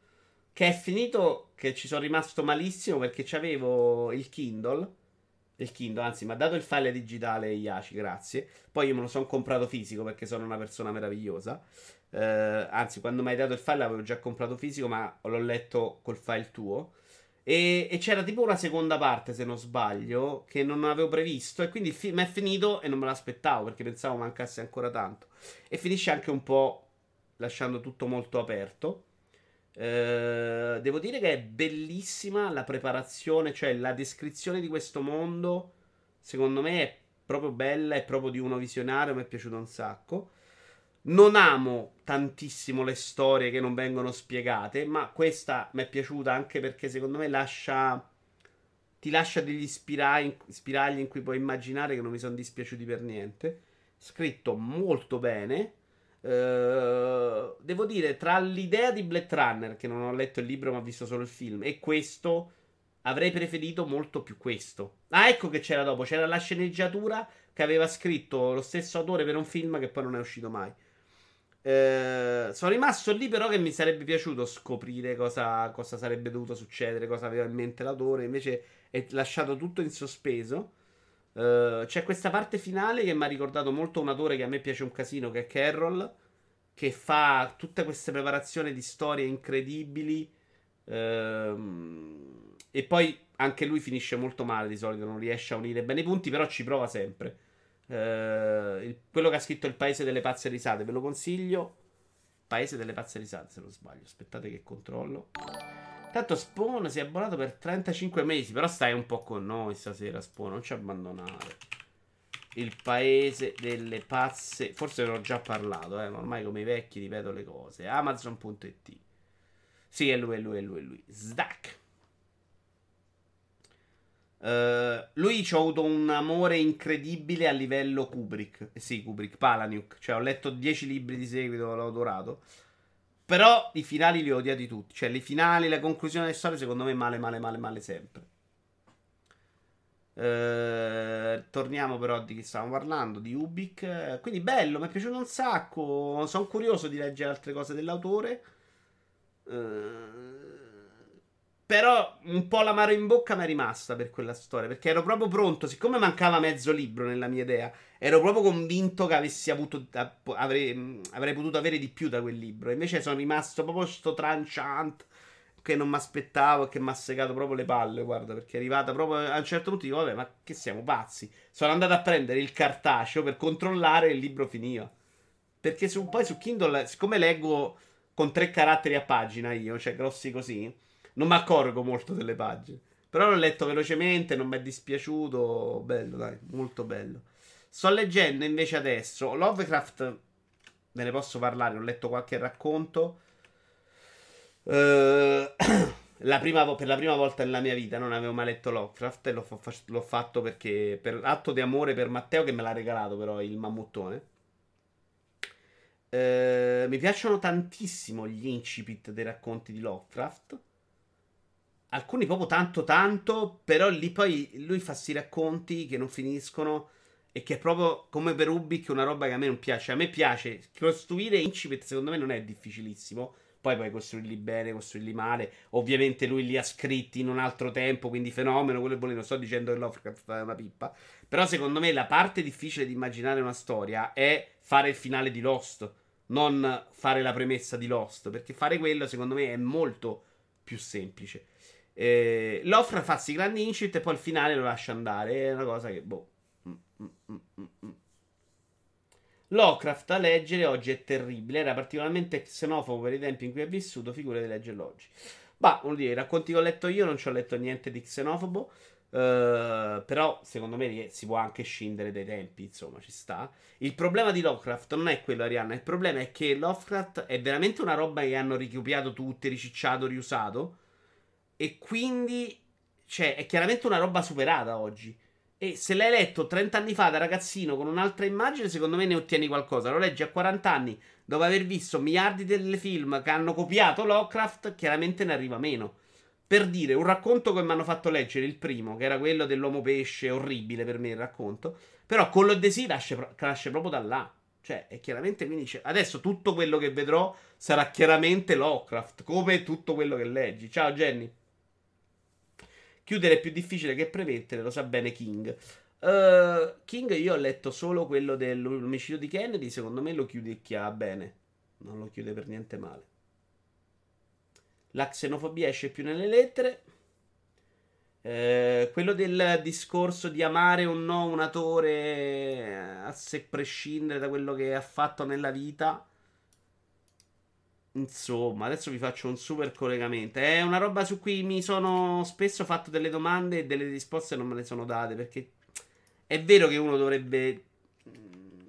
che è finito, che ci sono rimasto malissimo perché c'avevo il Kindle. Il Kindle, anzi, mi ha dato il file digitale Yashi, grazie. Poi io me lo sono comprato fisico perché sono una persona meravigliosa. Eh, anzi, quando mi hai dato il file l'avevo già comprato fisico, ma l'ho letto col file tuo. E, e, c'era tipo una seconda parte, se non sbaglio, che non avevo previsto. E quindi il film è finito e non me l'aspettavo perché pensavo mancasse ancora tanto. E finisce anche un po' lasciando tutto molto aperto. Eh, devo dire che è bellissima la preparazione, cioè la descrizione di questo mondo. Secondo me è proprio bella, è proprio di uno visionario. Mi è piaciuto un sacco. Non amo tantissimo le storie che non vengono spiegate, ma questa mi è piaciuta anche perché secondo me lascia. Ti lascia degli spiragli, spiragli in cui puoi immaginare che non mi sono dispiaciuti per niente. Scritto molto bene. Uh, devo dire, tra l'idea di Blade Runner, che non ho letto il libro ma ho visto solo il film, e questo, avrei preferito molto più questo. Ah, ecco che c'era dopo. C'era la sceneggiatura che aveva scritto lo stesso autore per un film che poi non è uscito mai. Eh, sono rimasto lì, però, che mi sarebbe piaciuto scoprire cosa, cosa, sarebbe dovuto succedere, cosa aveva in mente l'autore. Invece è lasciato tutto in sospeso. Uh, c'è questa parte finale che mi ha ricordato molto un autore che a me piace un casino, che è Carroll, che fa tutte queste preparazioni di storie incredibili. Uh, e poi anche lui finisce molto male di solito, non riesce a unire bene i punti, però ci prova sempre. Il, quello che ha scritto Il paese delle pazze risate, ve lo consiglio. Paese delle pazze risate, se non sbaglio. Aspettate che controllo. Tanto Spawn si è abbonato per 35 mesi. Però stai un po' con noi stasera, Spawn. Non ci abbandonare. Il paese delle pazze. Forse ne ho già parlato, eh. Ma ormai come i vecchi ripeto le cose. Amazon.it. Sì, è lui, è lui, è lui, è lui. Zdack. Uh, lui ci ha avuto un amore incredibile a livello Kubrick. Eh sì, Kubrick, Palaniuk. Cioè, ho letto 10 libri di seguito, l'ho adorato. Però i finali li ho odiati tutti. Cioè, le finali, la conclusione delle storie, secondo me, male, male, male, male sempre. Uh, torniamo però di chi stavamo parlando, di Ubik. Quindi bello, mi è piaciuto un sacco. Sono curioso di leggere altre cose dell'autore. Uh, però un po' l'amaro in bocca mi è rimasta per quella storia. Perché ero proprio pronto. Siccome mancava mezzo libro nella mia idea, ero proprio convinto che avessi avuto. Avrei, avrei potuto avere di più da quel libro. Invece sono rimasto proprio sto tranchant che non mi aspettavo e che mi ha segato proprio le palle. Guarda, perché è arrivata proprio a un certo punto. Dico, vabbè, ma che siamo pazzi? Sono andato a prendere il cartaceo per controllare e il libro finiva. Perché su, poi su Kindle, siccome leggo con tre caratteri a pagina io, cioè grossi così non mi accorgo molto delle pagine. Però l'ho letto velocemente, non mi è dispiaciuto. Bello, dai, molto bello. Sto leggendo invece adesso Lovecraft. Ve ne posso parlare, ho letto qualche racconto. Uh, la prima, per la prima volta nella mia vita non avevo mai letto Lovecraft e l'ho, l'ho fatto perché per atto di amore per Matteo che me l'ha regalato però il mammuttone. Eh, mi piacciono tantissimo gli incipit dei racconti di Lovecraft. Alcuni proprio tanto tanto, però lì poi lui fa sti racconti che non finiscono e che è proprio come per Ubik una roba che a me non piace. A me piace costruire incipit, secondo me non è difficilissimo. Poi puoi costruirli bene, costruirli male. Ovviamente lui li ha scritti in un altro tempo, quindi fenomeno, quello che volevo. Non sto dicendo che Lovecraft è una pippa. Però secondo me la parte difficile di immaginare una storia è fare il finale di Lost, non fare la premessa di Lost, perché fare quello secondo me è molto più semplice. Eh, Lovecraft fa questi grandi incipit e poi il finale lo lascia andare, è una cosa che boh. Mm, mm, mm, Lovecraft a leggere oggi è terribile. Era particolarmente xenofobo per i tempi in cui ha vissuto. Figure di leggerlo oggi. Bah, vuol dire, i racconti che ho letto io non ci ho letto niente di xenofobo. Uh, però secondo me si può anche scindere dai tempi, insomma, ci sta. Il problema di Lovecraft non è quello, Arianna. Il problema è che Lovecraft è veramente una roba che hanno ricopiato tutti, ricicciato, riusato. E quindi, cioè, è chiaramente una roba superata oggi. E se l'hai letto 30 anni fa da ragazzino con un'altra immagine, secondo me ne ottieni qualcosa. Lo leggi a 40 anni, dopo aver visto miliardi di film che hanno copiato Lovecraft, chiaramente ne arriva meno. Per dire, un racconto che mi hanno fatto leggere, il primo, che era quello dell'uomo pesce, orribile per me il racconto, però con l'Odyssey nasce, nasce proprio da là. Cioè, è chiaramente quindi adesso tutto quello che vedrò sarà chiaramente Lovecraft, come tutto quello che leggi. Ciao Jenny. Chiudere è più difficile che premettere, lo sa bene King. Uh, King, io ho letto solo quello dell'omicidio di Kennedy. Secondo me lo chiude chia bene. Non lo chiude per niente male. La xenofobia esce più nelle lettere. Uh, quello del discorso di amare o no un attore a se prescindere da quello che ha fatto nella vita Insomma, adesso vi faccio un super collegamento. È una roba su cui mi sono spesso fatto delle domande e delle risposte non me le sono date. Perché è vero che uno dovrebbe mm,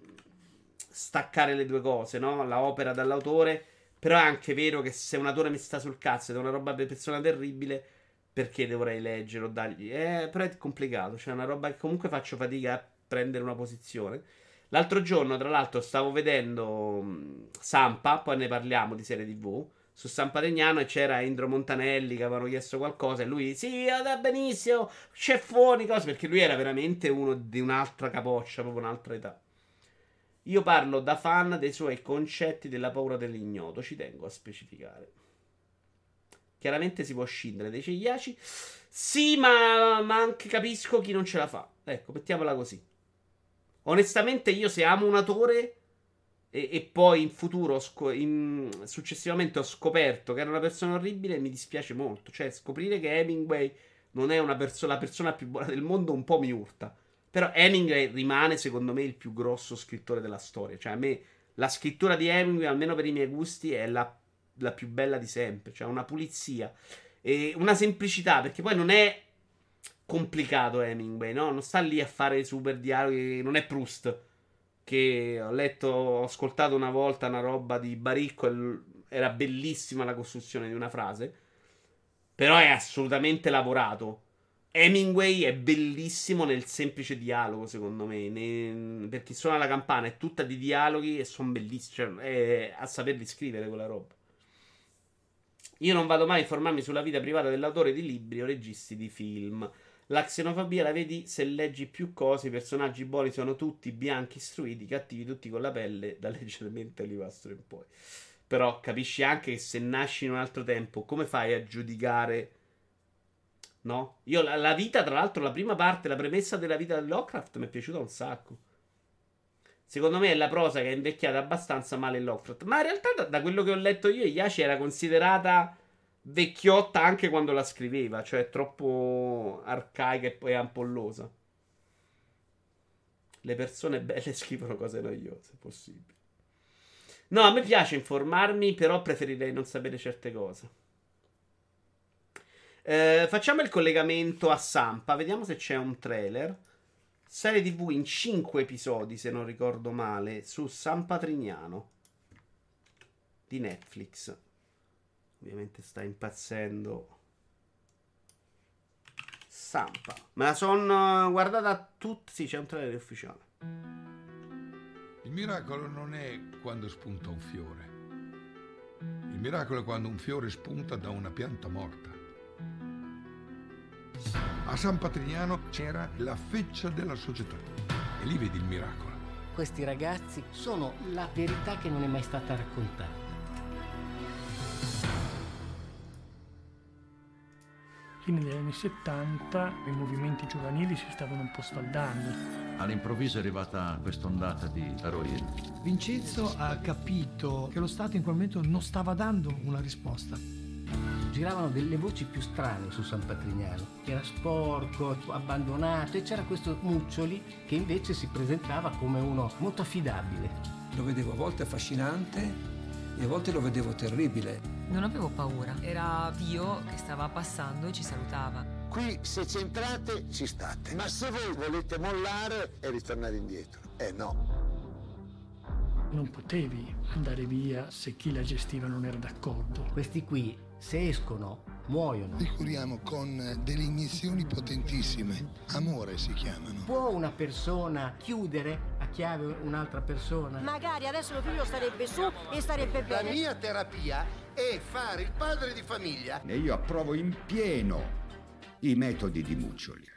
staccare le due cose, no? La opera dall'autore. Però è anche vero che se un autore mi sta sul cazzo ed è una roba per persona terribile, perché dovrei leggere o dargli? Eh, però è complicato. Cioè, è una roba che comunque faccio fatica a prendere una posizione. L'altro giorno, tra l'altro, stavo vedendo mm, Sampa, poi ne parliamo di serie TV, su San Patrignano e c'era Indro Montanelli che avevano chiesto qualcosa e lui, sì, va benissimo, ceffoni, cose, perché lui era veramente uno di un'altra capoccia, proprio un'altra età. Io parlo da fan dei suoi concetti della paura dell'ignoto, ci tengo a specificare. Chiaramente si può scindere dei cegliaci. Sì, ma, ma anche capisco chi non ce la fa. Ecco, mettiamola così. Onestamente, io se amo un autore e, e poi in futuro, sco- in, successivamente ho scoperto che era una persona orribile, mi dispiace molto. Cioè, scoprire che Hemingway non è perso- la persona più buona del mondo un po' mi urta. Però Hemingway rimane, secondo me, il più grosso scrittore della storia. Cioè, a me la scrittura di Hemingway, almeno per i miei gusti, è la, la più bella di sempre. Cioè, una pulizia e una semplicità, perché poi non è complicato Hemingway, no? Non sta lì a fare super dialoghi, non è Proust. Che ho letto, ho ascoltato una volta una roba di Baricco e era bellissima la costruzione di una frase. Però è assolutamente lavorato. Hemingway è bellissimo nel semplice dialogo, secondo me. Ne... Per chi suona la campana è tutta di dialoghi e sono bellissimi. Cioè, è a saperli scrivere quella roba. Io non vado mai a informarmi sulla vita privata dell'autore di libri o registi di film. La xenofobia la vedi se leggi più cose, i personaggi buoni sono tutti bianchi, istruiti, cattivi, tutti con la pelle, da leggermente olivastro in poi. Però capisci anche che se nasci in un altro tempo, come fai a giudicare... No? Io la, la vita, tra l'altro, la prima parte, la premessa della vita di Lovecraft mi è piaciuta un sacco. Secondo me è la prosa che è invecchiata abbastanza male in Lovecraft. Ma in realtà, da, da quello che ho letto io, Yashi era considerata vecchiotta anche quando la scriveva, cioè troppo arcaica e poi ampollosa. Le persone belle scrivono cose noiose, possibile. No, a me piace informarmi, però preferirei non sapere certe cose. Eh, facciamo il collegamento a Sampa, vediamo se c'è un trailer. Serie TV in 5 episodi, se non ricordo male, su San Patrignano di Netflix. Ovviamente sta impazzendo. Sampa. Me la sono guardata tutta. Sì, c'è un trailer ufficiale. Il miracolo non è quando spunta un fiore. Il miracolo è quando un fiore spunta da una pianta morta. A San Patrignano c'era la feccia della società. E lì vedi il miracolo. Questi ragazzi sono la verità che non è mai stata raccontata. Fine degli anni 70 i movimenti giovanili si stavano un po' sfaldando. All'improvviso è arrivata quest'ondata di eroina. Vincenzo ha capito che lo Stato in quel momento non stava dando una risposta. Giravano delle voci più strane su San Patrignano, che era sporco, abbandonato e c'era questo Muccioli che invece si presentava come uno molto affidabile. Lo vedevo a volte affascinante e a volte lo vedevo terribile. Non avevo paura, era Dio che stava passando e ci salutava. Qui se c'entrate ci state, ma se voi volete mollare e ritornare indietro, eh no. Non potevi andare via se chi la gestiva non era d'accordo. Questi qui, se escono, muoiono. Li curiamo con delle iniezioni potentissime, amore si chiamano. Può una persona chiudere chiave un'altra persona? Magari adesso mio figlio starebbe su e starebbe bene. La mia terapia è fare il padre di famiglia. E io approvo in pieno i metodi di Muccioli.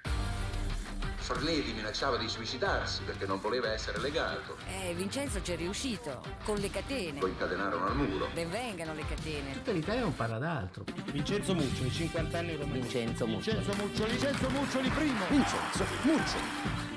Fornelli minacciava di suicidarsi perché non voleva essere legato. Eh, Vincenzo ci è riuscito, con le catene. Lo incatenarono al muro. Ben vengano le catene. Tutta l'Italia non parla d'altro. Vincenzo Muccioli, 50 anni romano. Vincenzo Muccioli. Vincenzo Muccioli, Vincenzo Muccioli primo. Vincenzo Muccioli.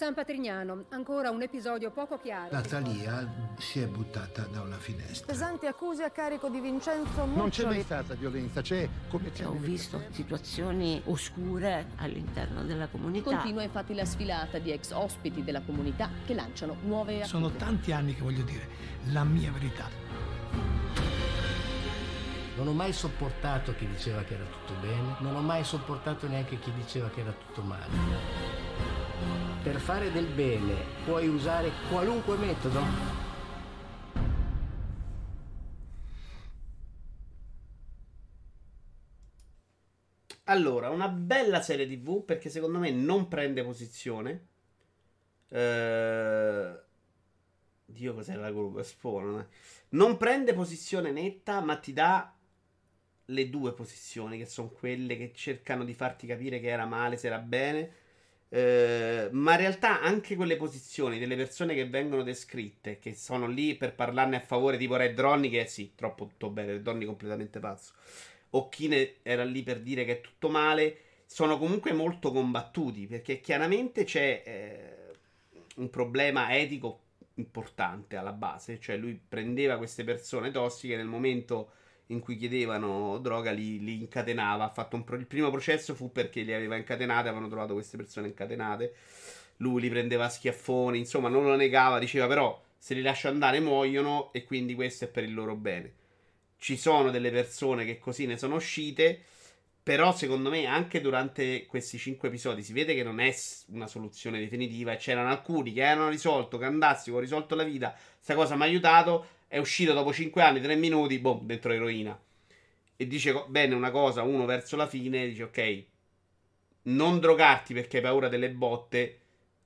San Patrignano, ancora un episodio poco chiaro. Natalia si è buttata da una finestra. Pesanti accuse a carico di Vincenzo Muccioli. Non c'è mai stata violenza, c'è come c'è. Ho visto situazioni oscure all'interno della comunità. Continua infatti la sfilata di ex ospiti della comunità che lanciano nuove accuse. Sono tanti anni che voglio dire la mia verità. Non ho mai sopportato chi diceva che era tutto bene, non ho mai sopportato neanche chi diceva che era tutto male. Per fare del bene puoi usare qualunque metodo. Allora, una bella serie TV perché secondo me non prende posizione. Eh... Dio cos'era la curva? Spawn. Non prende posizione netta, ma ti dà le due posizioni che sono quelle che cercano di farti capire che era male, se era bene. Eh, ma in realtà anche quelle posizioni delle persone che vengono descritte, che sono lì per parlarne a favore, tipo Red Ronnie, che è sì, troppo tutto bene, Red Ronnie completamente pazzo, o chi ne era lì per dire che è tutto male, sono comunque molto combattuti, perché chiaramente c'è eh, un problema etico importante alla base, cioè lui prendeva queste persone tossiche nel momento in cui chiedevano droga li, li incatenava. Pro- il primo processo fu perché li aveva incatenate, avevano trovato queste persone incatenate. Lui li prendeva a schiaffoni, insomma, non lo negava, diceva però se li lascio andare muoiono e quindi questo è per il loro bene. Ci sono delle persone che così ne sono uscite, però secondo me anche durante questi cinque episodi si vede che non è una soluzione definitiva e c'erano alcuni che erano risolto, che andassi, ho risolto la vita, questa cosa mi ha aiutato, è uscito dopo 5 anni, 3 minuti, boh, dentro eroina. E dice bene una cosa, uno verso la fine, dice ok, non drogarti perché hai paura delle botte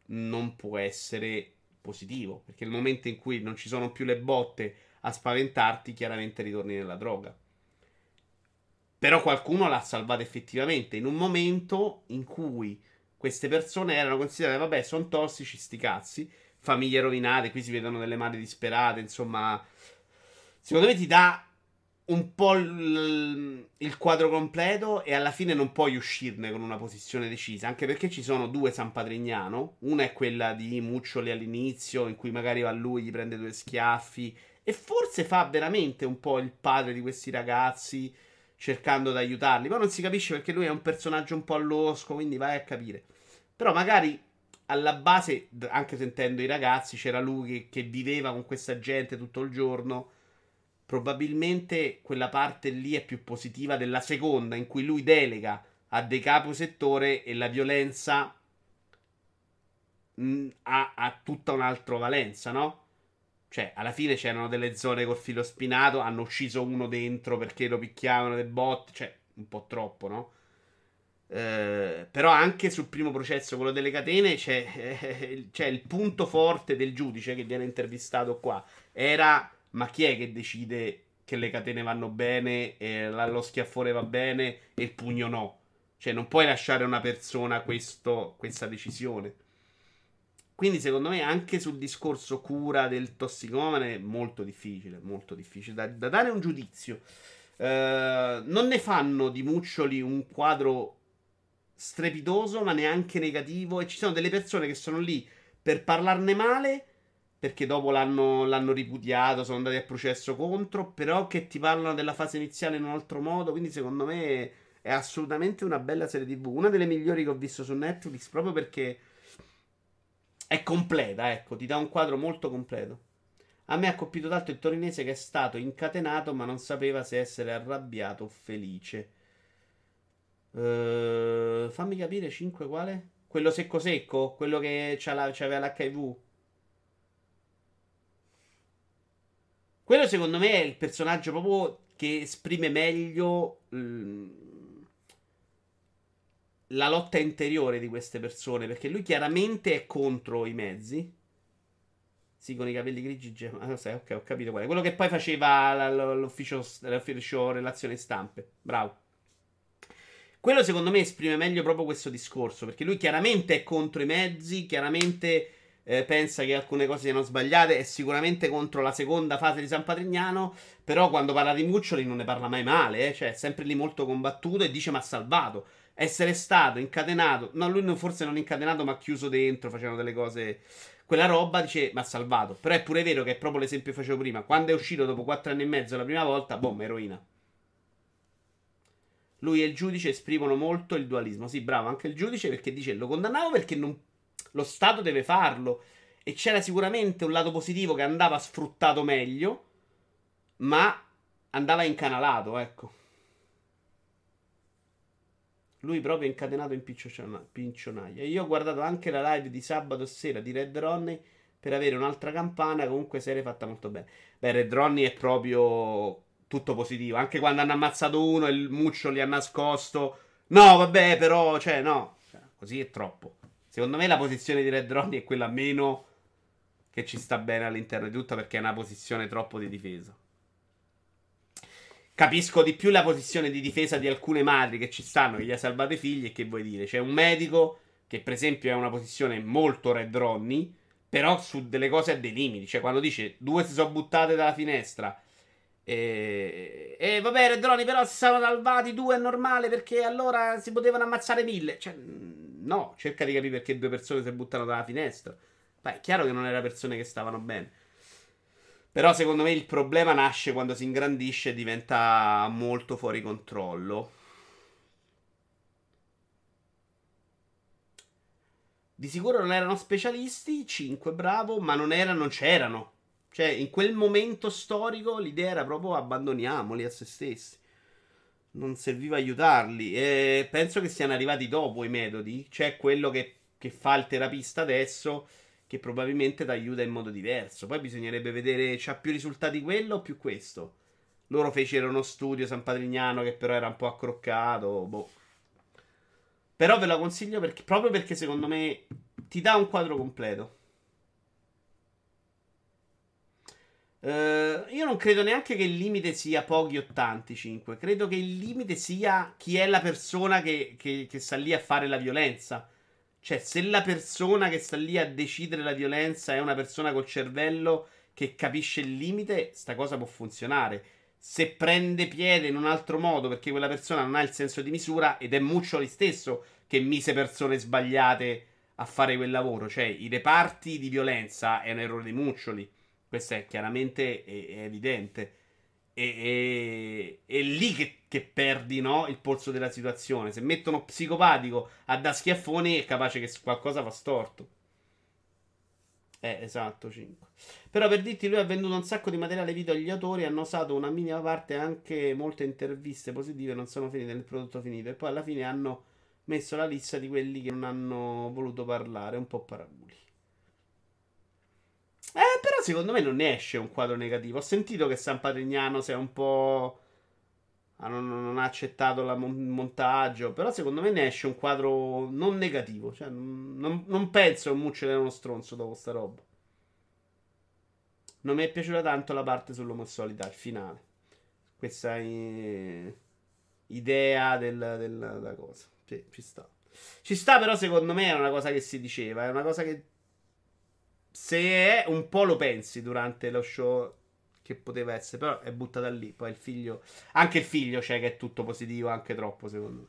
non può essere positivo, perché nel momento in cui non ci sono più le botte a spaventarti, chiaramente ritorni nella droga. Però qualcuno l'ha salvato effettivamente in un momento in cui queste persone erano considerate, vabbè, sono tossici, sti cazzi, famiglie rovinate, qui si vedono delle madri disperate, insomma, secondo me ti dà un po' il, il, quadro completo e alla fine non puoi uscirne con una posizione decisa, anche perché ci sono due San Patrignano, una è quella di Muccioli all'inizio, in cui magari va lui, gli prende due schiaffi e forse fa veramente un po' il padre di questi ragazzi cercando di aiutarli, ma non si capisce perché lui è un personaggio un po' allosco, quindi vai a capire. Però magari alla base, anche sentendo i ragazzi, c'era lui che, che viveva con questa gente tutto il giorno probabilmente quella parte lì è più positiva della seconda, in cui lui delega a dei caposettore e la violenza mh, mm, ha, ha, tutta un'altra valenza, no? Cioè, alla fine c'erano delle zone col filo spinato, hanno ucciso uno dentro perché lo picchiavano le botte, cioè, un po' troppo, no? Eh, però anche sul primo processo, quello delle catene, c'è, eh, c'è il punto forte del giudice che viene intervistato qua. Era, ma chi è che decide che le catene vanno bene, e lo schiaffone va bene e il pugno no? Cioè, non puoi lasciare una persona questo, questa decisione. Quindi, secondo me, anche sul discorso cura del tossicomane è molto difficile, molto difficile da, da dare un giudizio. Uh, non ne fanno di Muccioli un quadro strepitoso, ma neanche negativo. E ci sono delle persone che sono lì per parlarne male, perché dopo l'hanno, l'hanno ripudiato, sono andati a processo contro, però che ti parlano della fase iniziale in un altro modo. Quindi, secondo me, è assolutamente una bella serie TV. Una delle migliori che ho visto su Netflix, proprio perché è completa, ecco, ti dà un quadro molto completo. A me ha colpito tanto il torinese che è stato incatenato ma non sapeva se essere arrabbiato o felice. Uh, fammi capire 5 quale? Quello secco secco? Quello che c'aveva l'HIV? Quello secondo me è il personaggio proprio che esprime meglio la lotta interiore di queste persone, perché lui chiaramente è contro i mezzi. Sì, con i capelli grigi. Ah, ok, ho capito qual è. Quello che poi faceva l'ufficio, l'ufficio relazioni stampe. Bravo. Quello secondo me esprime meglio proprio questo discorso, perché lui chiaramente è contro i mezzi, chiaramente eh, pensa che alcune cose siano sbagliate, è sicuramente contro la seconda fase di San Patrignano, però quando parla di Muccioli non ne parla mai male, eh? cioè è sempre lì molto combattuto e dice ma ha salvato essere stato incatenato. No, lui forse non incatenato, ma chiuso dentro, facevano delle cose. Quella roba dice, ma ha salvato. Però è pure vero che è proprio l'esempio che facevo prima. Quando è uscito dopo quattro anni e mezzo la prima volta, boom, eroina. Lui e il giudice esprimono molto il dualismo. Sì, bravo, anche il giudice perché dice lo condannavo perché non... lo Stato deve farlo. E c'era sicuramente un lato positivo che andava sfruttato meglio, ma andava incanalato, ecco. Lui proprio incatenato in pincionaia. Io ho guardato anche la live di sabato sera di Red Ronnie per avere un'altra campana. Comunque serie fatta molto bene. Beh, Red Ronnie è proprio tutto positivo. Anche quando hanno ammazzato uno e il muccio li ha nascosto. No, vabbè, però, cioè, no. Cioè, così è troppo. Secondo me la posizione di Red Ronnie è quella meno che ci sta bene all'interno di tutto perché è una posizione troppo di difesa. Capisco di più la posizione di difesa di alcune madri che ci stanno, che gli ha salvato i figli e che vuoi dire. C'è un medico che per esempio è una posizione molto Red Ronnie, però su delle cose ha dei limiti. Cioè quando dice due si sono buttate dalla finestra e, e vabbè Red Ronnie però si sono salvati due è normale perché allora si potevano ammazzare mille. Cioè no, cerca di capire perché due persone si buttano dalla finestra. Beh, è chiaro che non erano persone che stavano bene. Però secondo me il problema nasce quando si ingrandisce e diventa molto fuori controllo. Di sicuro non erano specialisti, 5 bravo, ma non erano, non c'erano. Cioè, in quel momento storico l'idea era proprio abbandoniamoli a se stessi. Non serviva aiutarli. E penso che siano arrivati dopo i metodi. C'è quello che, che fa il terapista adesso che probabilmente ti aiuta in modo diverso. Poi bisognerebbe vedere, c'ha più risultati quello o più questo? Loro fecero uno studio San Patrignano che però era un po' accroccato, boh. Però ve lo consiglio perché, proprio perché secondo me ti dà un quadro completo. Uh, io non credo neanche che il limite sia pochi o tanti 5. Credo che il limite sia chi è la persona che, che, che sta lì a fare la violenza. Cioè, se la persona che sta lì a decidere la violenza è una persona col cervello che capisce il limite, sta cosa può funzionare. Se prende piede in un altro modo perché quella persona non ha il senso di misura, ed è Muccioli stesso che mise persone sbagliate a fare quel lavoro. Cioè, i reparti di violenza è un errore di Muccioli. Questo è chiaramente è, è evidente. E, è lì che, che perdi no, il polso della situazione. Se mettono psicopatico a da schiaffoni, è capace che qualcosa fa storto. Eh, esatto, 5. Però per dirti, lui ha venduto un sacco di materiale video agli autori. Hanno usato una minima parte anche molte interviste positive. Non sono finite nel prodotto finito. E poi alla fine hanno messo la lista di quelli che non hanno voluto parlare. Un po' paraboli. Eh, però secondo me non ne esce un quadro negativo. Ho sentito che San Patrignano sia un po'. Ah, non, non ha accettato il montaggio. Però secondo me ne esce un quadro non negativo. Cioè, non, non- penso che Mucci è uno stronzo dopo sta roba. Non mi è piaciuta tanto la parte sull'omosessualità, il finale. Questa eh, idea del- del- della cosa. Sì, ci sta. Ci sta, però, secondo me è una cosa che si diceva. È una cosa che. Se è un po' lo pensi durante lo show che poteva essere, però è buttata lì. Poi il figlio. Anche il figlio c'è che è tutto positivo, anche troppo, secondo me.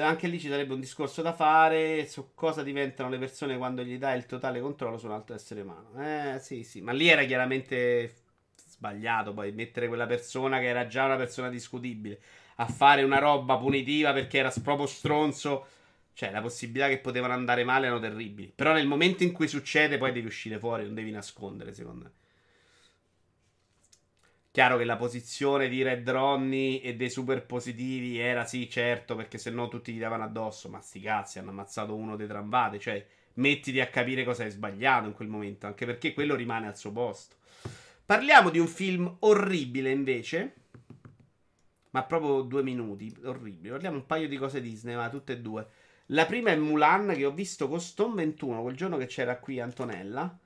Anche lì ci sarebbe un discorso da fare su cosa diventano le persone quando gli dai il totale controllo su un altro essere umano. Eh, sì, sì, ma lì era chiaramente sbagliato poi mettere quella persona che era già una persona discutibile a fare una roba punitiva perché era proprio stronzo. Cioè, la possibilità che potevano andare male erano terribili. Però nel momento in cui succede, poi devi uscire fuori, non devi nascondere, secondo me. Chiaro che la posizione di Red Ronnie e dei super positivi era sì, certo, perché se no tutti gli davano addosso. Ma sti cazzi, hanno ammazzato uno dei tramvate. Cioè, mettiti a capire cosa hai sbagliato in quel momento, anche perché quello rimane al suo posto. Parliamo di un film orribile invece. Ma proprio due minuti, orribile. Parliamo un paio di cose Disney, ma tutte e due. La prima è Mulan che ho visto con Stone 21 quel giorno che c'era qui Antonella.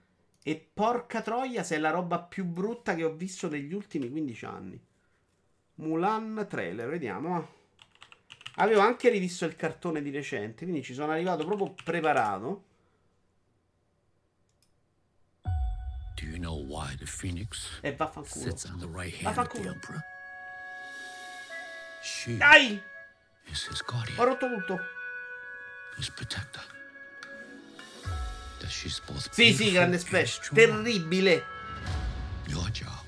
E porca troia, se è la roba più brutta che ho visto negli ultimi 15 anni. Mulan trailer, vediamo. Avevo anche rivisto il cartone di recente, quindi ci sono arrivato proprio preparato. Do you know why the phoenix E vaffanculo. sits on the right hand of the Vaffanculo. emperor? She Dai! Ho rotto tutto. Sì, sì, grande and splash. Terribile. Your job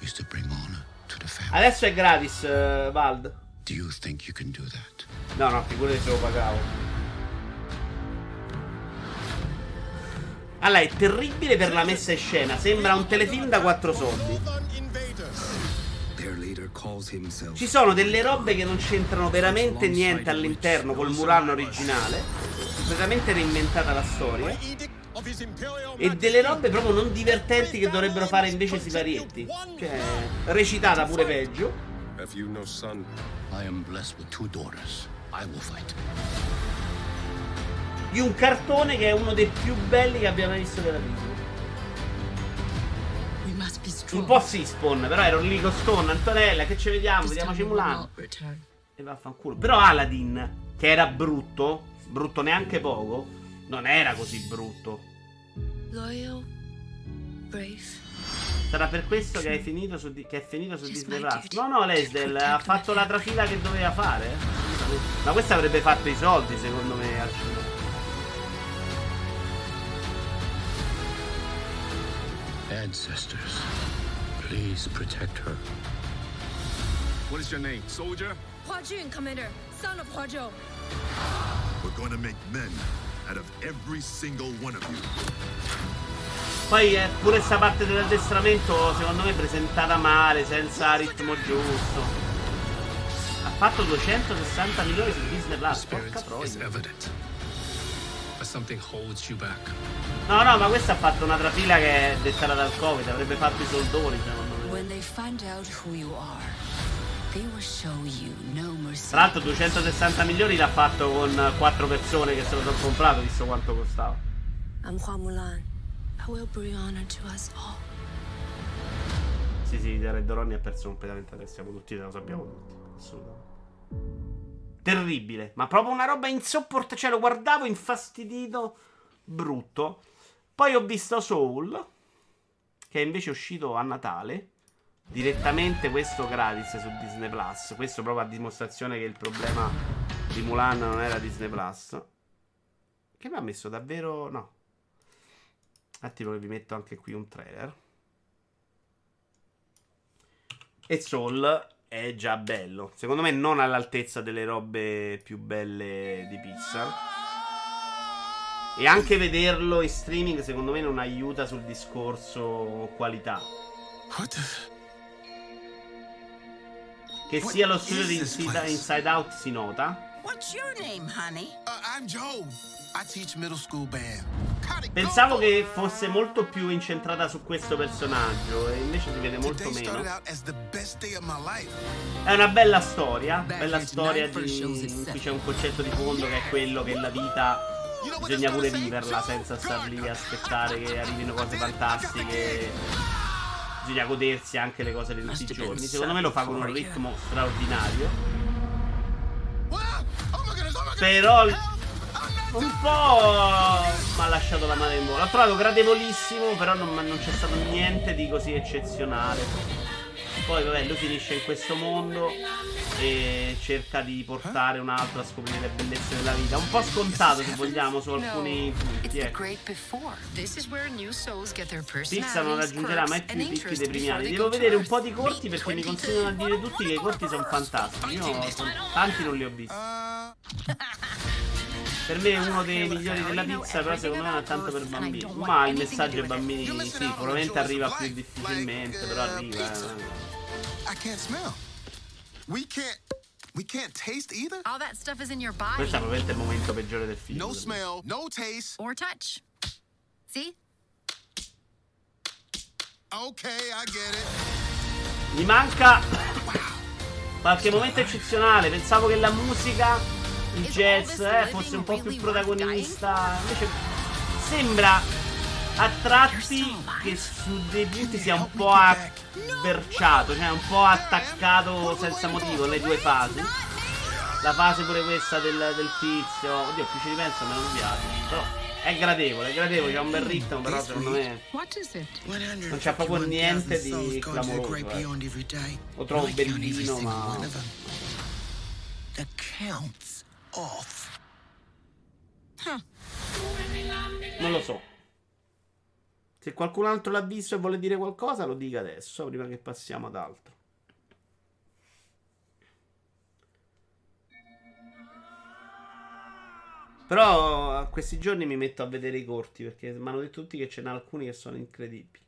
is to bring honor to the family. Adesso è gratis, eh, Vald. Do you think you can do that? No, no, figurati se lo pagavo. Allora, è terribile per la messa in scena. Sembra un telefilm da quattro soldi. Ci sono delle robe che non c'entrano veramente niente all'interno col Mulan originale. Completamente reinventata la storia. E delle robe proprio non divertenti che dovrebbero fare invece siparietti. Cioè, recitata pure peggio. Have you no son? I am blessed with two daughters. I will fight. Di un cartone che è uno dei più belli che abbiamo mai visto della Disney. Un po' si spawn, però ero lì con Stone, Antonella, che ci vediamo, vediamoci Mulan. E vaffanculo. Però Aladdin, che era brutto, brutto neanche poco, non era così brutto. Loyal, brave. Sarà per questo che, hai finito su, di- che è finito su Disney Plus. No, no, Lesdell ha fatto la trafila che doveva fare. Ma questa avrebbe fatto i soldi, secondo me, al cinema. Ancestors, please protect her. What is your name, soldier? Hua Jun, Commander, son of Hua Zhou. We're going to make men out of every single one of you. Poi eh, pure questa parte dell'addestramento, secondo me, è presentata male, senza ritmo giusto. Ha fatto 260 milioni su Disney Plus, porca troia. But something holds you back. No, no, ma questa ha fatto una trafila che è dettata dal Covid, avrebbe fatto i soldoni, secondo me. Tra l'altro 260 milioni l'ha fatto con 4 persone che se lo sono comprato, visto quanto costava. I'm Hua Mulan. I will bring honor to us all. Sì, sì, Red Ronnie ha perso completamente testa, siamo tutti, lo sappiamo tutti. Assolutamente. Terribile, ma proprio una roba insopportabile. Cioè, lo guardavo infastidito, brutto. Poi ho visto Soul, che è invece uscito a Natale. Direttamente questo gratis su Disney Plus. Questo proprio a dimostrazione che il problema di Mulan non era Disney Plus. Che mi ha messo davvero. No. Un attimo che vi metto anche qui un trailer. E Soul è già bello. Secondo me non all'altezza delle robe più belle di Pixar. E anche vederlo in streaming secondo me non aiuta sul discorso qualità. Che sia lo studio di Inside, Inside Out si nota. What's your name, honey? Uh, I'm Joe. I teach middle school band. Pensavo che fosse molto più incentrata su questo personaggio e invece si vede molto meno. È una bella storia, bella storia di, in cui c'è un concetto di fondo che è quello che la vita bisogna pure viverla senza star lì a aspettare che arrivino cose fantastiche. Bisogna godersi anche le cose di tutti i giorni. Secondo me lo fa con un ritmo straordinario. Però un po' mi ha lasciato la mano in gola. L'ho trovato gradevolissimo, però non, non c'è stato niente di così eccezionale. Poi, vabbè, lui finisce in questo mondo e cerca di portare un altro a scoprire le bellezze della vita. Un po' scontato, se vogliamo, su alcuni punti. Ecco. Pixar non raggiungerà mai più i picchi dei primi anni. Devo vedere un po' di corti perché mi continuano a dire tutti che i corti sono fantastici. Io tanti non li ho visti. Per me è uno dei migliori della Pixar, però secondo me non è tanto per bambini. Ma il messaggio ai bambini sì, probabilmente arriva più difficilmente, però arriva. Eh. I can't smell. We can't. We can't taste either. All that stuff is in your body. Questo è probabilmente il momento peggiore del film. No smell, no taste. Or touch. See? Okay, I get it. Mi manca qualche momento eccezionale. Pensavo che la musica, il jazz, eh, fosse un po' più protagonista. Invece sembra a tratti che su dei punti sia un po' abberciato, cioè un po' attaccato senza motivo le due fasi. La fase pure questa del, del tizio, oddio, più ci ripenso me non piace, però è gradevole, è gradevole, c'è un bel ritmo, però secondo me non c'è proprio niente di clamoroso. Eh. Lo trovo bellino, ma... Non lo so. Se qualcun altro l'ha visto e vuole dire qualcosa, lo dica adesso, prima che passiamo ad altro. Però a questi giorni mi metto a vedere i corti perché mi hanno detto tutti che ce n'è alcuni che sono incredibili.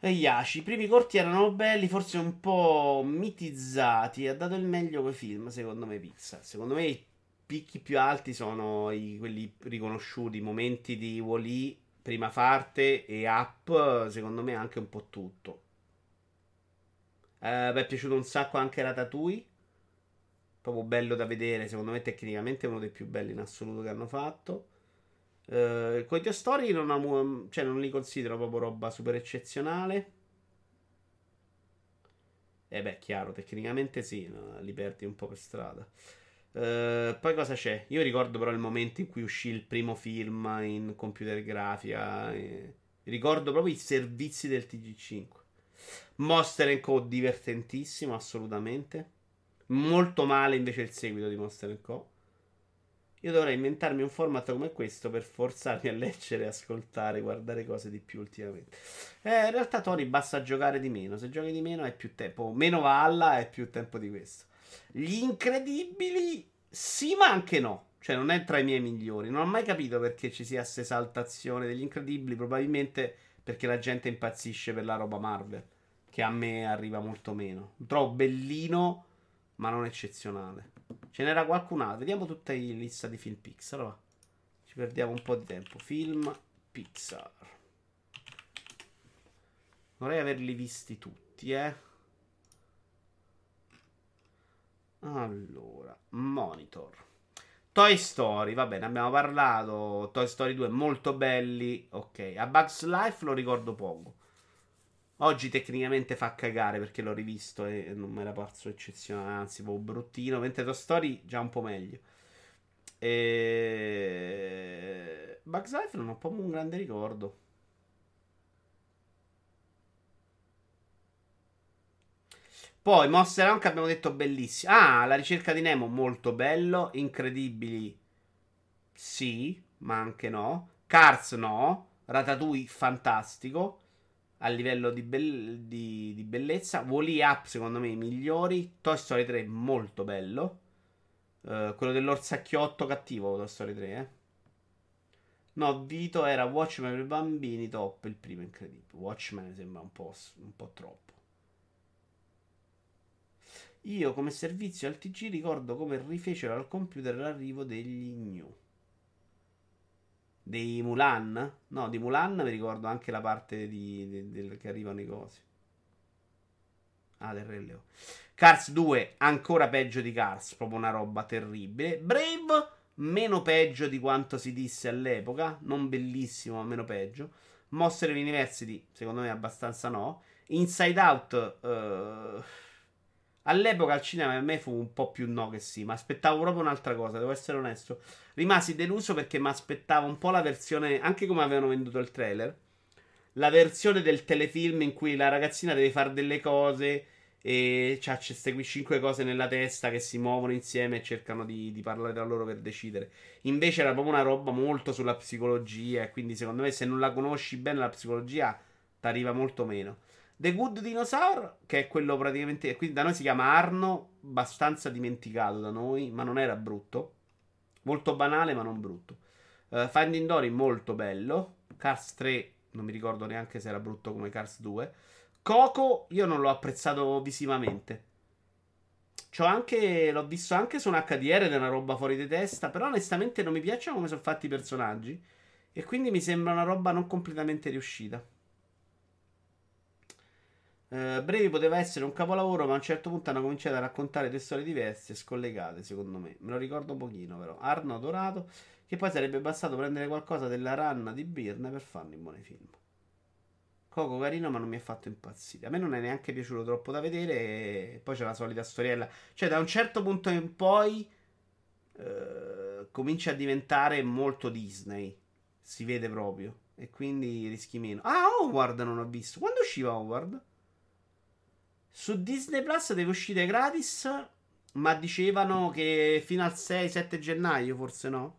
E Yashi, i primi corti erano belli, forse un po' mitizzati. Ha dato il meglio quei film, secondo me, Pixar. Secondo me i picchi più alti sono i, quelli riconosciuti, i momenti di Wally prima parte e app, secondo me anche un po' tutto. Eh, mi è piaciuto un sacco anche Ratatouille. Proprio bello da vedere, secondo me tecnicamente è uno dei più belli in assoluto che hanno fatto. Eh, con i Toy Story non, amo, cioè non li considero proprio roba super eccezionale. E eh beh, chiaro, tecnicamente sì, no? li perdi un po' per strada. Uh, poi cosa c'è? Io ricordo però il momento in cui uscì il primo film in computer grafica. E... Ricordo proprio i servizi del TG5. Monster Co. divertentissimo, assolutamente. Molto male invece il seguito di Monster Co. Io dovrei inventarmi un format come questo per forzarmi a leggere, ascoltare, guardare cose di più ultimamente. Eh, in realtà, Tony, basta giocare di meno. Se giochi di meno hai più tempo. Meno valla e più tempo di questo. Gli incredibili, sì, ma anche no. Cioè, non è tra i miei migliori. Non ho mai capito perché ci sia questa esaltazione degli incredibili. Probabilmente perché la gente impazzisce per la roba Marvel. Che a me arriva molto meno. Lo trovo bellino, ma non eccezionale. Ce n'era qualcun altro. Vediamo tutta la lista di film Pixar. Va. Ci perdiamo un po' di tempo. Film Pixar. Vorrei averli visti tutti, eh. Allora, monitor. Toy Story, va bene, abbiamo parlato. Toy Story 2 molto belli. Ok, a Bugs Life lo ricordo poco. Oggi tecnicamente fa cagare perché l'ho rivisto e non mi era parso eccezionale, anzi, un po' bruttino. Mentre Toy Story già un po' meglio. E... Bugs Life non ho proprio un grande ricordo. Poi Monster Hunter abbiamo detto bellissimo. Ah, la ricerca di Nemo molto bello. Incredibili. Sì, ma anche no. Cars no. Ratatouille fantastico. A livello di, be- di, di bellezza. Wally Up secondo me i migliori. Toy Story 3 molto bello. Uh, quello dell'orsacchiotto cattivo. Toy Story 3, eh. No, Vito era Watchmen per bambini top. Il primo incredibile. Watchmen sembra un po', un po' troppo. Io come servizio al TG ricordo come rifecero al computer l'arrivo degli new. dei Mulan. No, di Mulan mi ricordo anche la parte di, di- del- che arrivano i cosi. Ah, del Re Leone. Cars 2 ancora peggio di Cars, proprio una roba terribile. Brave meno peggio di quanto si disse all'epoca, non bellissimo, ma meno peggio. Monster University, secondo me abbastanza no. Inside Out eh, all'epoca al cinema a me fu un po' più no che sì, ma aspettavo proprio un'altra cosa, devo essere onesto. Rimasi deluso perché mi aspettavo un po' la versione, anche come avevano venduto il trailer, la versione del telefilm in cui la ragazzina deve fare delle cose e c'ha queste cinque cose nella testa che si muovono insieme e cercano di, di parlare tra loro per decidere. Invece era proprio una roba molto sulla psicologia quindi secondo me se non la conosci bene la psicologia ti arriva molto meno. The Good Dinosaur, che è quello praticamente, quindi da noi si chiama Arno, abbastanza dimenticato da noi, ma non era brutto. Molto banale, ma non brutto. Eh, Finding Dory, molto bello. Cars 3, non mi ricordo neanche se era brutto come Cars 2. Coco, io non l'ho apprezzato visivamente. C'ho anche, l'ho visto anche su un HDR ed è una roba fuori di testa, però onestamente non mi piacciono come sono fatti i personaggi. E quindi mi sembra una roba non completamente riuscita. Eh, Brevi poteva essere un capolavoro, ma a un certo punto hanno cominciato a raccontare due storie diverse e scollegate, secondo me. Me lo ricordo un pochino, però. Arno Dorato, che poi sarebbe bastato prendere qualcosa della ranna di Birne per farne un buon film. Coco carino, ma non mi ha fatto impazzire. A me non è neanche piaciuto troppo da vedere. E poi c'è la solita storiella. Cioè, da un certo punto in poi eh, comincia a diventare molto Disney. Si vede proprio. E quindi rischi meno. Ah, Howard non ho visto. Quando usciva Howard? Su Disney Plus deve uscire gratis. Ma dicevano che fino al 6-7 gennaio, forse no?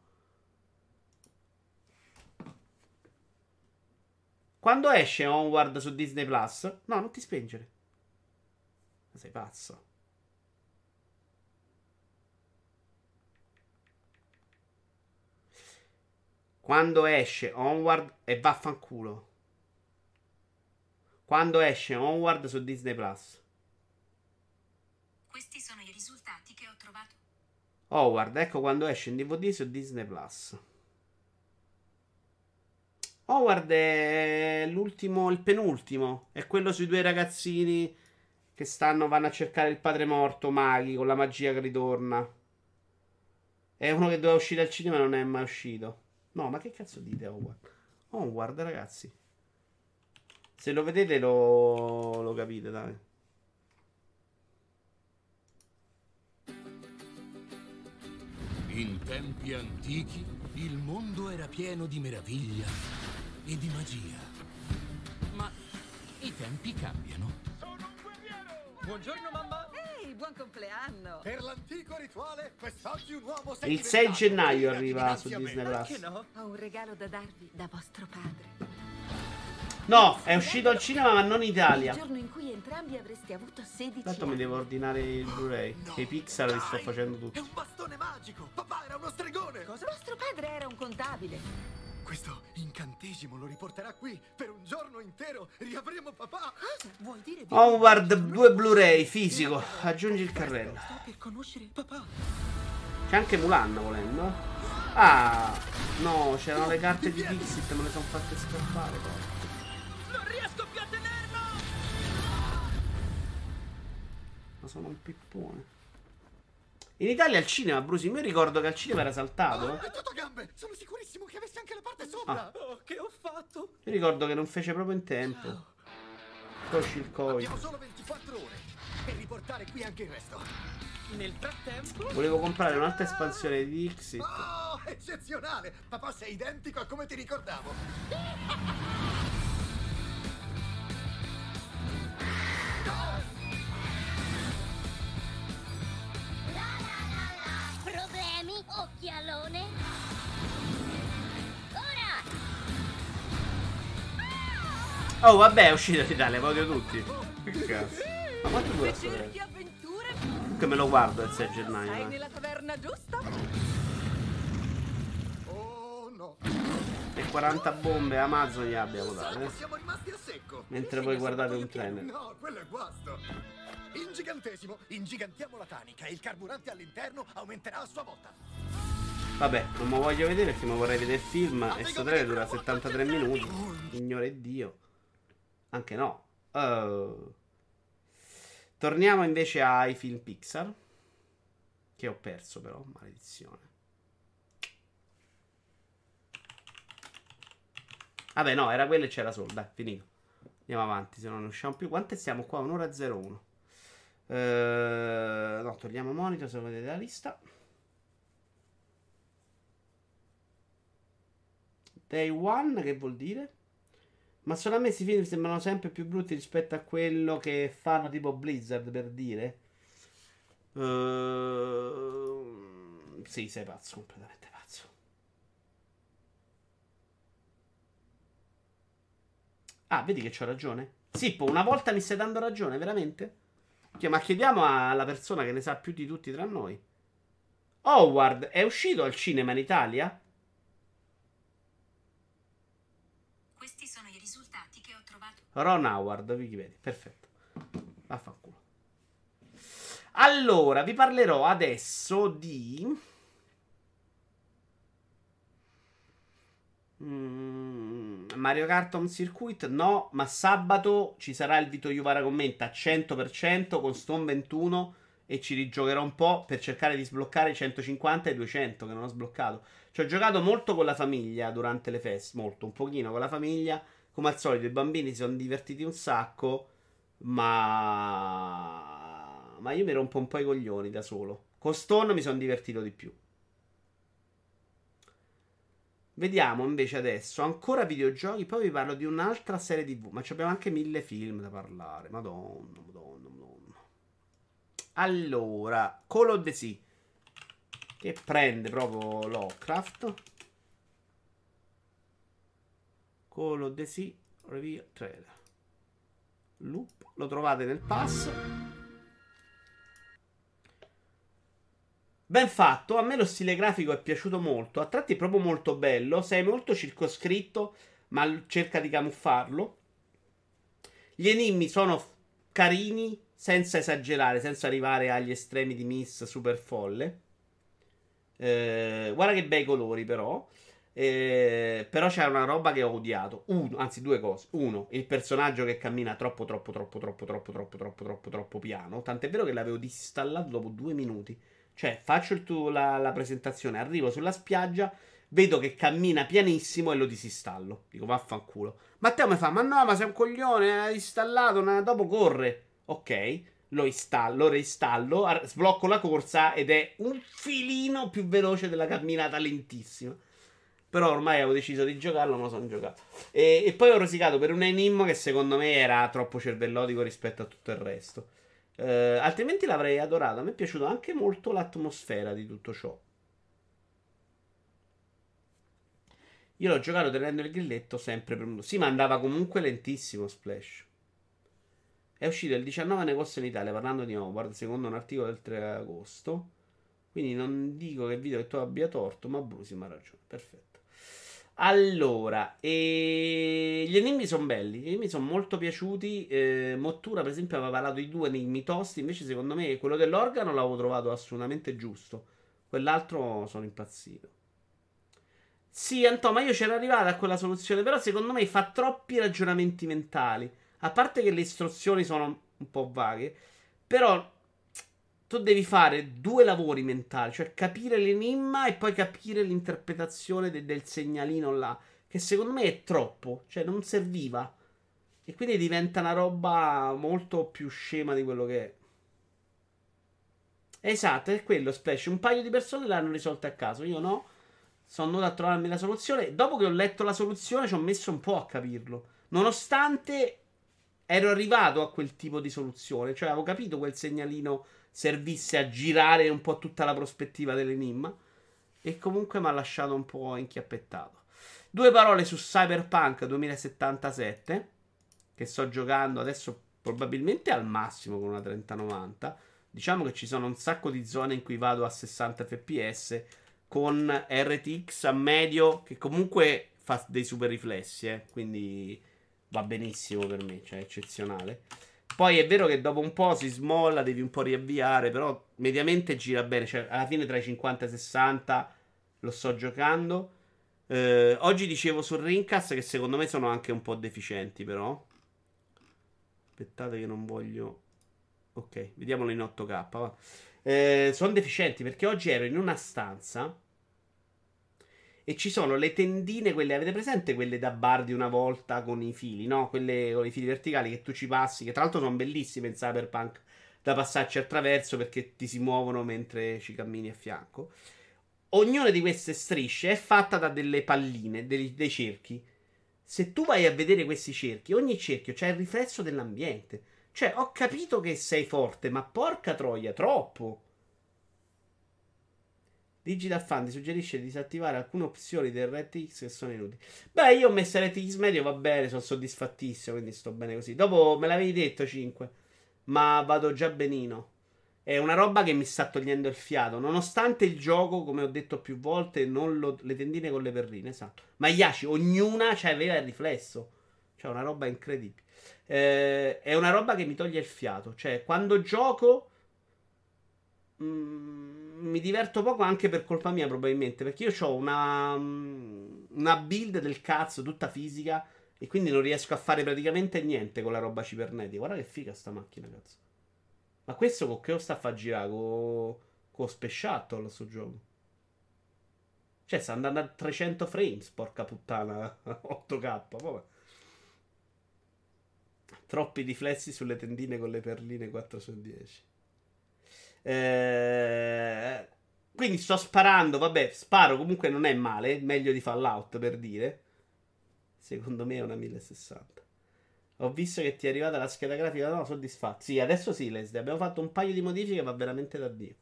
Quando esce Onward su Disney Plus? No, non ti spengere. Ma sei pazzo. Quando esce Onward e vaffanculo. Quando esce Onward su Disney Plus. Questi sono i risultati che ho trovato. Howard, ecco quando esce in DVD su Disney Plus. Howard è l'ultimo, il penultimo. È quello sui due ragazzini che stanno, vanno a cercare il padre morto, maghi, con la magia che ritorna. È uno che doveva uscire al cinema e non è mai uscito. No, ma che cazzo dite Howard? Howard, ragazzi. Se lo vedete lo, lo capite, dai. In tempi antichi il mondo era pieno di meraviglia e di magia. Ma i tempi cambiano. Buongiorno mamma! Ehi, buon compleanno! Per l'antico rituale, quest'oggi un uomo si è Il 6 diventato. gennaio arriva su. Disney Perché Plus. no? Ho un regalo da darvi da vostro padre. No, è uscito al cinema ma non in Il Italia. giorno in cui entrambi avreste avuto 16 Tanto mi anni. devo ordinare il Blu-ray. Che i Pixar li sto facendo tutti. Bastone magico! Papà era uno stregone! Cosa? Vostro padre era un contabile. Questo incantesimo lo riporterà qui per un giorno intero. Riavremo papà. Cosa? Vuoi dire di Howard 2 Blu-ray fisico. Aggiungi il carrello. Sto per conoscere papà. C'è anche Mulan volendo. Ah, no, c'erano le carte di Dixit, me le sono fatte scappare. poi. Sono un pippone. In Italia al cinema, Brusi, io ricordo che al cinema era saltato. Tutto gambe! Sono sicurissimo che avessi anche la parte sopra! Ah. Oh, che ho fatto? Io ricordo che non fece proprio in tempo. Uscì il Covid. Abbiamo solo 24 ore per riportare qui anche il resto. Nel frattempo... Volevo comprare un'altra espansione di Dixit. Oh, eccezionale! Papà sei identico a come ti ricordavo. Problemi, occhialone? Ora! Oh, vabbè, è uscito in Italia, lo odio tutti. Che cazzo. Ma quanto dura sto? Comunque me lo guardo il 6 gennaio. Sei eh. nella taverna giusta? Oh no! E 40 bombe Amazon gli abbiamo dato. Eh. Siamo rimasti a secco. Mentre voi guardate un trailer. No, quello è guasto. Ingigantesimo, ingigantiamo la tanica e il carburante all'interno aumenterà a sua volta. Vabbè, non lo voglio vedere perché mi vorrei vedere il film e sto trailer dura 73 minuti. Signore Dio. Anche no. Uh. Torniamo invece ai film Pixar. Che ho perso però, maledizione. Vabbè, no, era quello e c'era solo. Dai, finito. Andiamo avanti, se no non usciamo più. Quante siamo qua? Un'ora e 01. Uh, no, togliamo monitor se vedete la lista. Day One, che vuol dire? Ma solo a me questi film sembrano sempre più brutti rispetto a quello che fanno tipo Blizzard, per dire. Uh, sì, sei pazzo, completamente pazzo. Ah, vedi che c'ho ragione? Sippo, una volta mi stai dando ragione, veramente? Cioè, ma chiediamo alla persona che ne sa più di tutti tra noi. Howard è uscito al cinema in Italia? Ron Howard, Wikipedia. Perfetto. Vaffanculo. Allora, vi parlerò adesso di... Mm, Mario Kart Home Circuit no, ma sabato ci sarà il Vito Juvara commenta 100% con Stone 21 e ci rigiocherò un po' per cercare di sbloccare i 150 e i 200 che non ho sbloccato. Ci ho giocato molto con la famiglia durante le feste, molto, un pochino con la famiglia come al solito i bambini si sono divertiti un sacco, ma... ma io mi rompo un po' i coglioni da solo. Con Stone mi sono divertito di più. Vediamo invece adesso ancora videogiochi. Poi vi parlo di un'altra serie TV. Ma abbiamo anche mille film da parlare. Madonna, madonna, madonna. Allora, Call of Sea. Che prende proprio Lovecraft. Call of Sea Review Trailer. Loop. Lo trovate nel pass. Ben fatto, a me lo stile grafico è piaciuto molto, a tratti è proprio molto bello, sei molto circoscritto, ma cerca di camuffarlo. Gli enigmi sono carini, senza esagerare, senza arrivare agli estremi di Miss super folle. Eh, guarda che bei colori però. Eh, però c'è una roba che ho odiato. Uno, anzi, due cose. Uno, il personaggio che cammina troppo, troppo, troppo, troppo, troppo, troppo, troppo, troppo, troppo piano. Tant'è vero che l'avevo disinstallato dopo due minuti. Cioè, faccio tuo, la, la presentazione, arrivo sulla spiaggia, vedo che cammina pianissimo e lo disinstallo. Dico, vaffanculo. Matteo mi fa, ma no, ma sei un coglione, hai installato, una... dopo corre. Ok, lo installo, lo reinstallo, sblocco la corsa ed è un filino più veloce della camminata lentissima. Però ormai avevo deciso di giocarlo, me lo sono giocato. E, e, poi ho rosicato per un enigma che secondo me era troppo cervellotico rispetto a tutto il resto. Uh, altrimenti l'avrei adorato. A me è piaciuta anche molto l'atmosfera di tutto ciò. Io l'ho giocato tenendo il grilletto sempre premuto. Sì, ma andava comunque lentissimo Splash. È uscito il 19 negozio in Italia parlando di Howard, secondo un articolo del 3 agosto. Quindi non dico che video che tu abbia torto, ma Brusi mi ha ragione. Perfetto. Allora, e... gli enigmi sono belli, enigmi sono molto piaciuti. Eh, Mottura, per esempio, aveva parlato di due enigmi tosti. Invece, secondo me, quello dell'organo l'avevo trovato assolutamente giusto. Quell'altro sono impazzito. Sì, Anto, ma io c'ero arrivato a quella soluzione. Però, secondo me, fa troppi ragionamenti mentali. A parte che le istruzioni sono un po' vaghe, però tu devi fare due lavori mentali, cioè capire l'enigma e poi capire l'interpretazione de- del segnalino là, che secondo me è troppo, cioè non serviva. E quindi diventa una roba molto più scema di quello che è. Esatto, è quello Splash. Un paio di persone l'hanno risolta a caso, io no. Sono andato a trovarmi la soluzione. Dopo che ho letto la soluzione ci ho messo un po' a capirlo. Nonostante ero arrivato a quel tipo di soluzione, cioè avevo capito quel segnalino servisse a girare un po' tutta la prospettiva dell'enigma. E comunque mi ha lasciato un po' inchiappettato. Due parole su Cyberpunk 2077. Che sto giocando adesso probabilmente al massimo con una 3090. Diciamo che ci sono un sacco di zone in cui vado a 60 fps con RTX a medio che comunque fa dei super riflessi, eh? quindi va benissimo per me, cioè eccezionale. Poi è vero che dopo un po' si smolla, devi un po' riavviare, però mediamente gira bene. Cioè, alla fine tra i 50 e i 60 Lo sto giocando. Eh, oggi dicevo sul Rincast che secondo me sono anche un po' deficienti, però. Aspettate che non voglio. Ok, vediamolo in 8K. Va. Eh, sono deficienti perché oggi ero in una stanza e ci sono le tendine, quelle avete presente quelle da bar di una volta con i fili, no? Quelle con i fili verticali che tu ci passi, che tra l'altro sono bellissime in Cyberpunk da passarci attraverso perché ti si muovono mentre ci cammini a fianco. Ognuna di queste strisce è fatta da delle palline, dei, dei cerchi. Se tu vai a vedere questi cerchi, ogni cerchio c'è il riflesso dell'ambiente. Cioè, ho capito che sei forte, ma porca troia, troppo. Digital Fan ti suggerisce di disattivare alcune opzioni del RTX che sono inutili. Beh, io ho messo RTX medio, va bene, sono soddisfattissimo, quindi sto bene così. Dopo me l'avevi detto 5, ma vado già benino. È una roba che mi sta togliendo il fiato, nonostante il gioco, come ho detto più volte, non lo, le tendine con le perline, esatto. Ma Yashi, ognuna aveva il riflesso. Cioè, una roba incredibile. Eh, è una roba che mi toglie il fiato. Cioè, quando gioco... Mm, mi diverto poco anche per colpa mia, probabilmente. Perché io ho una, mm, una build del cazzo, tutta fisica. E quindi non riesco a fare praticamente niente con la roba cibernetica. Guarda che figa sta macchina, cazzo. Ma questo con che lo sta a far girare? Con, con Shuttle sto gioco. Cioè, sta andando a 300 frames, porca puttana. 8K, vabbè. Troppi riflessi sulle tendine con le perline 4 su 10. Eh, quindi sto sparando, vabbè, sparo comunque non è male, meglio di Fallout per dire. Secondo me è una 1060. Ho visto che ti è arrivata la scheda grafica, no, soddisfatto. Sì, adesso sì, Leslie, abbiamo fatto un paio di modifiche, va veramente da Dio.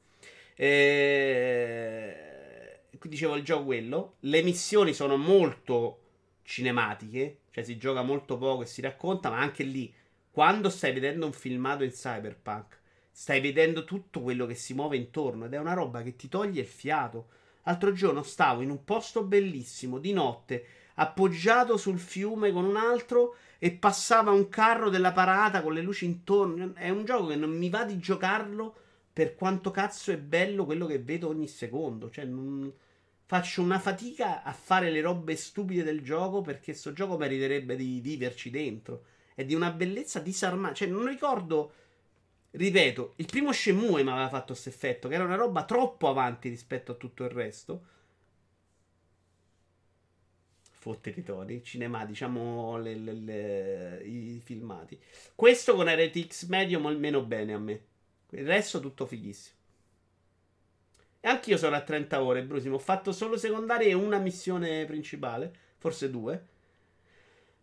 E... Qui dicevo il gioco quello. Le missioni sono molto cinematiche, cioè si gioca molto poco e si racconta, ma anche lì, quando stai vedendo un filmato in cyberpunk, stai vedendo tutto quello che si muove intorno ed è una roba che ti toglie il fiato. L'altro giorno stavo in un posto bellissimo di notte, appoggiato sul fiume con un altro e passava un carro della parata con le luci intorno. È un gioco che non mi va di giocarlo per quanto cazzo è bello quello che vedo ogni secondo. Cioè, non faccio una fatica a fare le robe stupide del gioco perché questo gioco meriterebbe di viverci dentro. È di una bellezza disarmante. Cioè, non ricordo. Ripeto, il primo Shenmue mi aveva fatto questo effetto, che era una roba troppo avanti rispetto a tutto il resto. Fotte Tony, cinema, diciamo le, le, le, i filmati. Questo con RTX medio meno bene a me. Il resto tutto fighissimo. E anch'io sono a 30 ore, Brusimo. Ho fatto solo secondarie e una missione principale, forse due.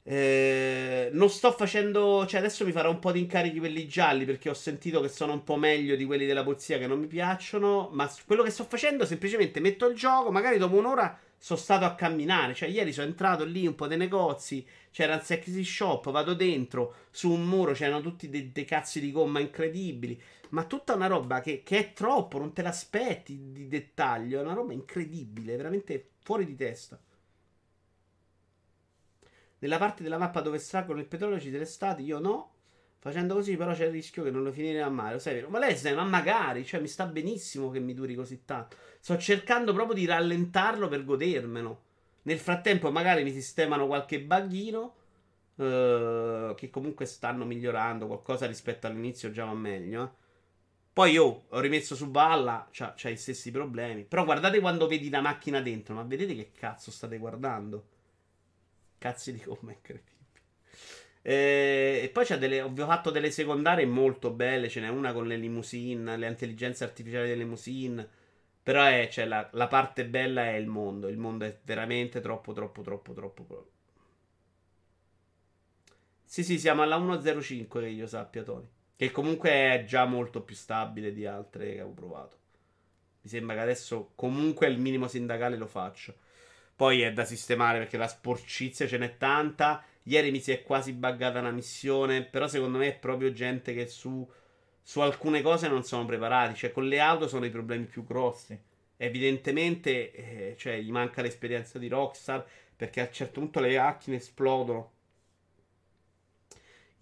Eh, non sto facendo. Cioè, adesso mi farò un po' di incarichi quelli gialli perché ho sentito che sono un po' meglio di quelli della polizia che non mi piacciono. Ma quello che sto facendo, semplicemente metto il gioco. Magari dopo un'ora sono stato a camminare. Cioè, ieri sono entrato lì un po' dei negozi. C'era il sexy shop. Vado dentro. Su un muro c'erano tutti dei, dei cazzi di gomma incredibili. Ma tutta una roba che, che è troppo. Non te l'aspetti di dettaglio. È una roba incredibile. Veramente fuori di testa. Nella parte della mappa dove estraggono il petrolio ci siete stati, io no. Facendo così, però c'è il rischio che non lo finirà mai. Lo sai, vero? Ma lei, ma magari, cioè, mi sta benissimo che mi duri così tanto. Sto cercando proprio di rallentarlo per godermelo. Nel frattempo, magari mi sistemano qualche bughino. Uh, che comunque stanno migliorando qualcosa rispetto all'inizio, già va meglio. Eh. Poi io ho rimesso su balla, c'ha, c'ha i stessi problemi. Però guardate quando vedi la macchina dentro, ma vedete che cazzo state guardando? Cazzi di gomma incredibile. E, e poi delle, ho fatto delle secondarie molto belle. Ce n'è una con le limousine, le intelligenze artificiali delle limousine. Però è, cioè, la, la, parte bella è il mondo. Il mondo è veramente troppo, troppo, troppo, troppo. Sì, sì, siamo alla 1.05 che io sappia, Tony. Che comunque è già molto più stabile di altre che avevo provato. Mi sembra che adesso comunque il minimo sindacale lo faccio. Poi è da sistemare perché la sporcizia ce n'è tanta. Ieri mi si è quasi buggata una missione. Però secondo me è proprio gente che su, su alcune cose non sono preparati. Cioè, con le auto sono i problemi più grossi. Evidentemente, eh, cioè, gli manca l'esperienza di Rockstar. Perché a un certo punto le macchine esplodono.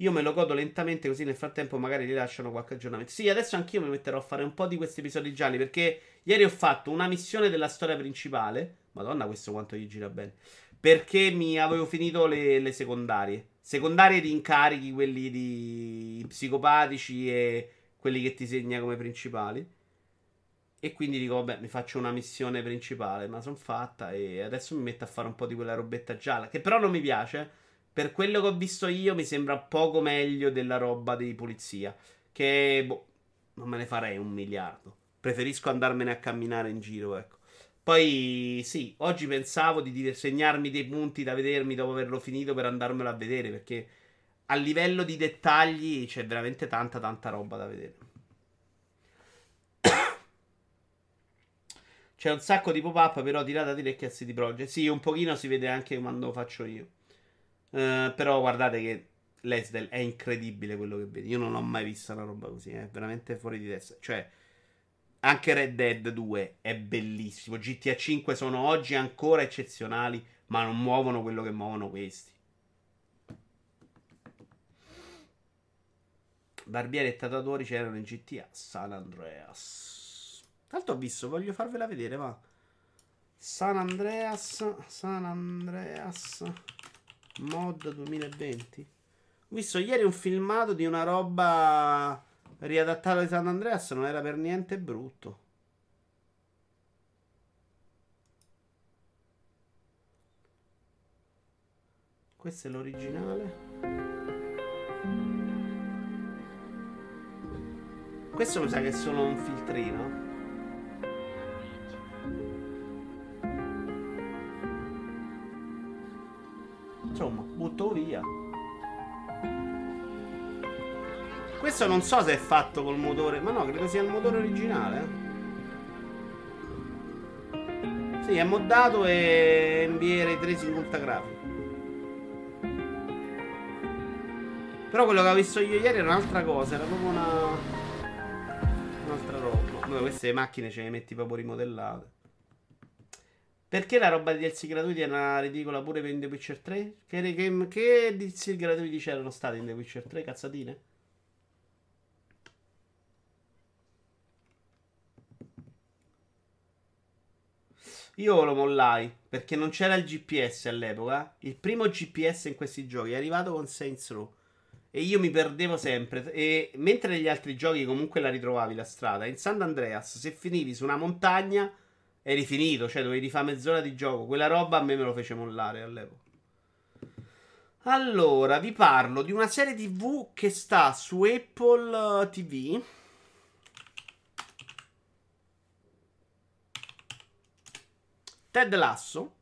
Io me lo godo lentamente, così nel frattempo magari rilasciano qualche aggiornamento. Sì, adesso anch'io mi metterò a fare un po' di questi episodi gialli. Perché ieri ho fatto una missione della storia principale. Madonna, questo quanto gli gira bene. Perché mi avevo finito le, le secondarie. Secondarie di incarichi, quelli di psicopatici e quelli che ti segna come principali. E quindi dico, vabbè, mi faccio una missione principale. Ma sono fatta e adesso mi metto a fare un po' di quella robetta gialla. Che però non mi piace. Per quello che ho visto io, mi sembra poco meglio della roba di polizia. Che, boh, non me ne farei un miliardo. Preferisco andarmene a camminare in giro, ecco. Poi, sì, oggi pensavo di segnarmi dei punti da vedermi dopo averlo finito per andarmelo a vedere. Perché a livello di dettagli c'è veramente tanta, tanta roba da vedere. C'è un sacco di pop-up, però tirata di Recchiazzi di Project. Sì, un pochino si vede anche quando lo faccio io. Uh, però guardate che Lesdell è incredibile quello che vedi. Io non ho mai visto una roba così, è veramente fuori di testa. Cioè, anche Red Dead 2 è bellissimo. GTA 5 sono oggi ancora eccezionali, ma non muovono quello che muovono questi. Barbieri e tatuatori c'erano in GTA San Andreas. Tanto ho visto, voglio farvela vedere, va. San Andreas, San Andreas mod 2020. Ho visto ieri un filmato di una roba riadattata di San Andreas, non era per niente brutto. Questo è l'originale. Questo mi sa che è solo un filtrino. Insomma, butto via. Questo non so se è fatto col motore. Ma no, credo sia il motore originale. Sì, è moddato e NBA Ray Tracing Ultra Grafico. Però quello che ho visto io ieri era un'altra cosa, era proprio una. Un'altra roba. Vabbè, queste macchine ce le metti proprio rimodellate. Perché la roba di DLC gratuiti è una ridicola pure per in The Witcher 3? Che, che, che DLC gratuiti c'erano stati in The Witcher 3? Cazzatine? Io lo mollai perché non c'era il GPS all'epoca. Il primo GPS in questi giochi è arrivato con Saints Row. E io mi perdevo sempre. E mentre negli altri giochi comunque la ritrovavi la strada, in San Andreas, se finivi su una montagna eri finito, cioè dovevi fare mezz'ora di gioco. Quella roba a me me lo fece mollare all'epoca. Allora, vi parlo di una serie TV che sta su Apple TV. Ted Lasso.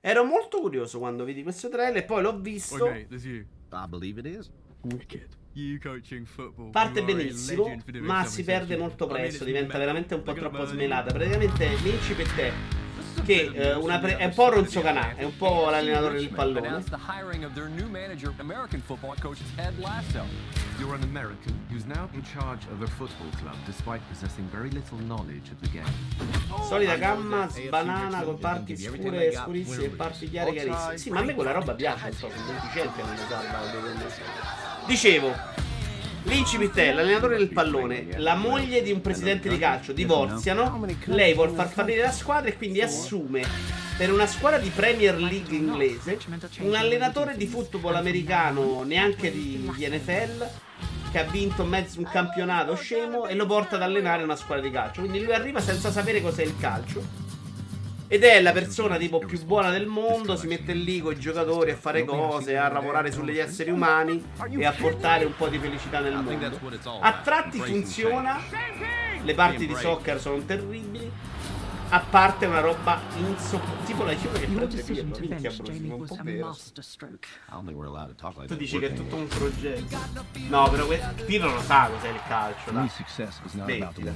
Ero molto curioso quando vidi questo trailer, poi l'ho visto. Okay, there's you. I believe it is. Wicked. Parte benissimo, ma si perde molto presto, diventa veramente un po' troppo smelata. Praticamente l'incipit è che eh, una pre- è un po' Ronzo Canà, è un po' l'allenatore del pallone. You're an American who's now in charge of a football club despite possessing very little knowledge of the game. Solita gamma, banana con parti scure, scurissime e parti chiare chiarissime. Sì, ma a me quella roba piace, non so, sono deficiente non lo sa, Dicevo, L'incipit è l'allenatore del pallone, la moglie di un presidente di calcio, divorziano, lei vuole far fallire la squadra e quindi assume per una squadra di Premier League inglese un allenatore di football americano, neanche di, di NFL, che ha vinto mezzo un campionato scemo e lo porta ad allenare una squadra di calcio. Quindi lui arriva senza sapere cos'è il calcio ed è la persona tipo più buona del mondo, si mette lì con i giocatori a fare cose, a lavorare sugli esseri umani e a portare un po' di felicità nel mondo. A tratti funziona, le parti di soccer sono terribili. A parte una roba insopportabile. Tipo la Juve che prende Pirlo. Minchia, Bruno, un po' vero. Tu dici che è tutto un progetto. No, però Pirlo lo sa cos'è il calcio. Dai. Smettila.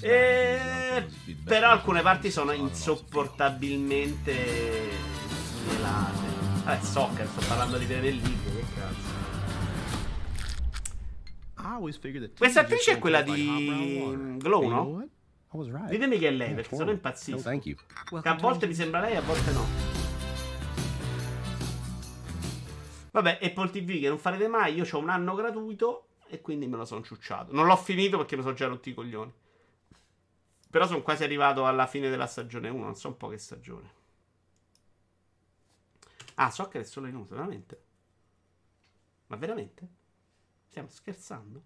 E... Però alcune parti sono insopportabilmente svelate. Vabbè, soccer, sto parlando di Premier League, che cazzo. Questa attrice è quella di Glow, no? Ditemi che è lei, perché sono impazzito. Che a volte mi sembra lei, a volte no. Vabbè, Apple TV che non farete mai. Io ho un anno gratuito e quindi me lo sono ciucciato. Non l'ho finito perché mi sono già rotti i coglioni. Però sono quasi arrivato alla fine della stagione 1. Non so un po' che stagione. Ah, so che è solo in uso, veramente. Ma veramente? Stiamo scherzando?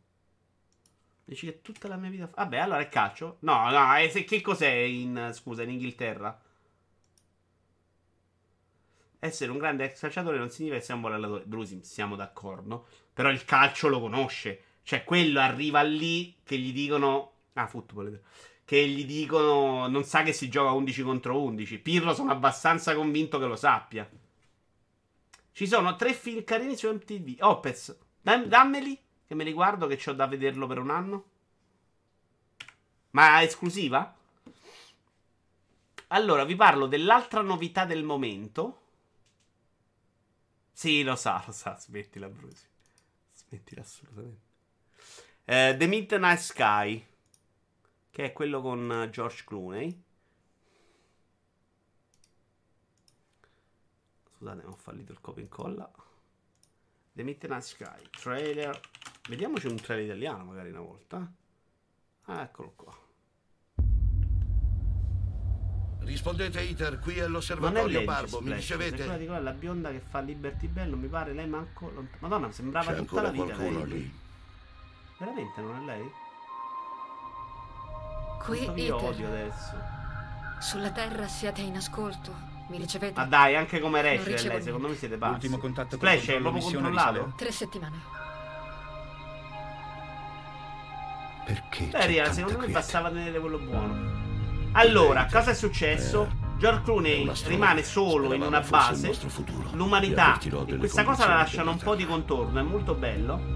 Dici che tutta la mia vita. Vabbè, allora è calcio? No, no, è, che cos'è in. Scusa, in Inghilterra? Essere un grande ex calciatore non significa sia un buon allenatore. Drusim, siamo d'accordo. Però il calcio lo conosce. Cioè, quello arriva lì che gli dicono. Ah, football. Che gli dicono. Non sa che si gioca 11 contro 11. Pirlo sono abbastanza convinto che lo sappia. Ci sono tre film carini su MTV. Opez, dam- dammeli. Che me li guardo, che ho da vederlo per un anno. Ma esclusiva? Allora, vi parlo dell'altra novità del momento. Sì, lo sa, lo sa. Smettila, Brusi. Smettila assolutamente. Eh, The Midnight Sky. Che è quello con uh, George Clooney. Scusate, ho fallito il copia e incolla. The Midnight Sky. Trailer. Vediamoci un trailer italiano magari una volta. Ah, eccolo qua. Rispondete Iter, qui è l'osservatorio Barbo, mi se quella ricevete? di la bionda che fa Liberty Bell, non mi pare lei manco. lont- Madonna, sembrava C'è tutta la vita qualcuno lei. lì. Veramente non è lei? Qui, vi odio adesso. Sulla Terra siete in ascolto. Mi ricevete? Ma dai, anche come ricevo lei, secondo me siete pazzi. L'ultimo contatto con Splash il è proprio missione controllato? Tre settimane. Perché? Beh, Ria, secondo me bastava tenere quello buono. Allora, cosa è successo? George Clooney rimane solo in una base. L'umanità. e Questa cosa la lasciano un po' di contorno, è molto bello.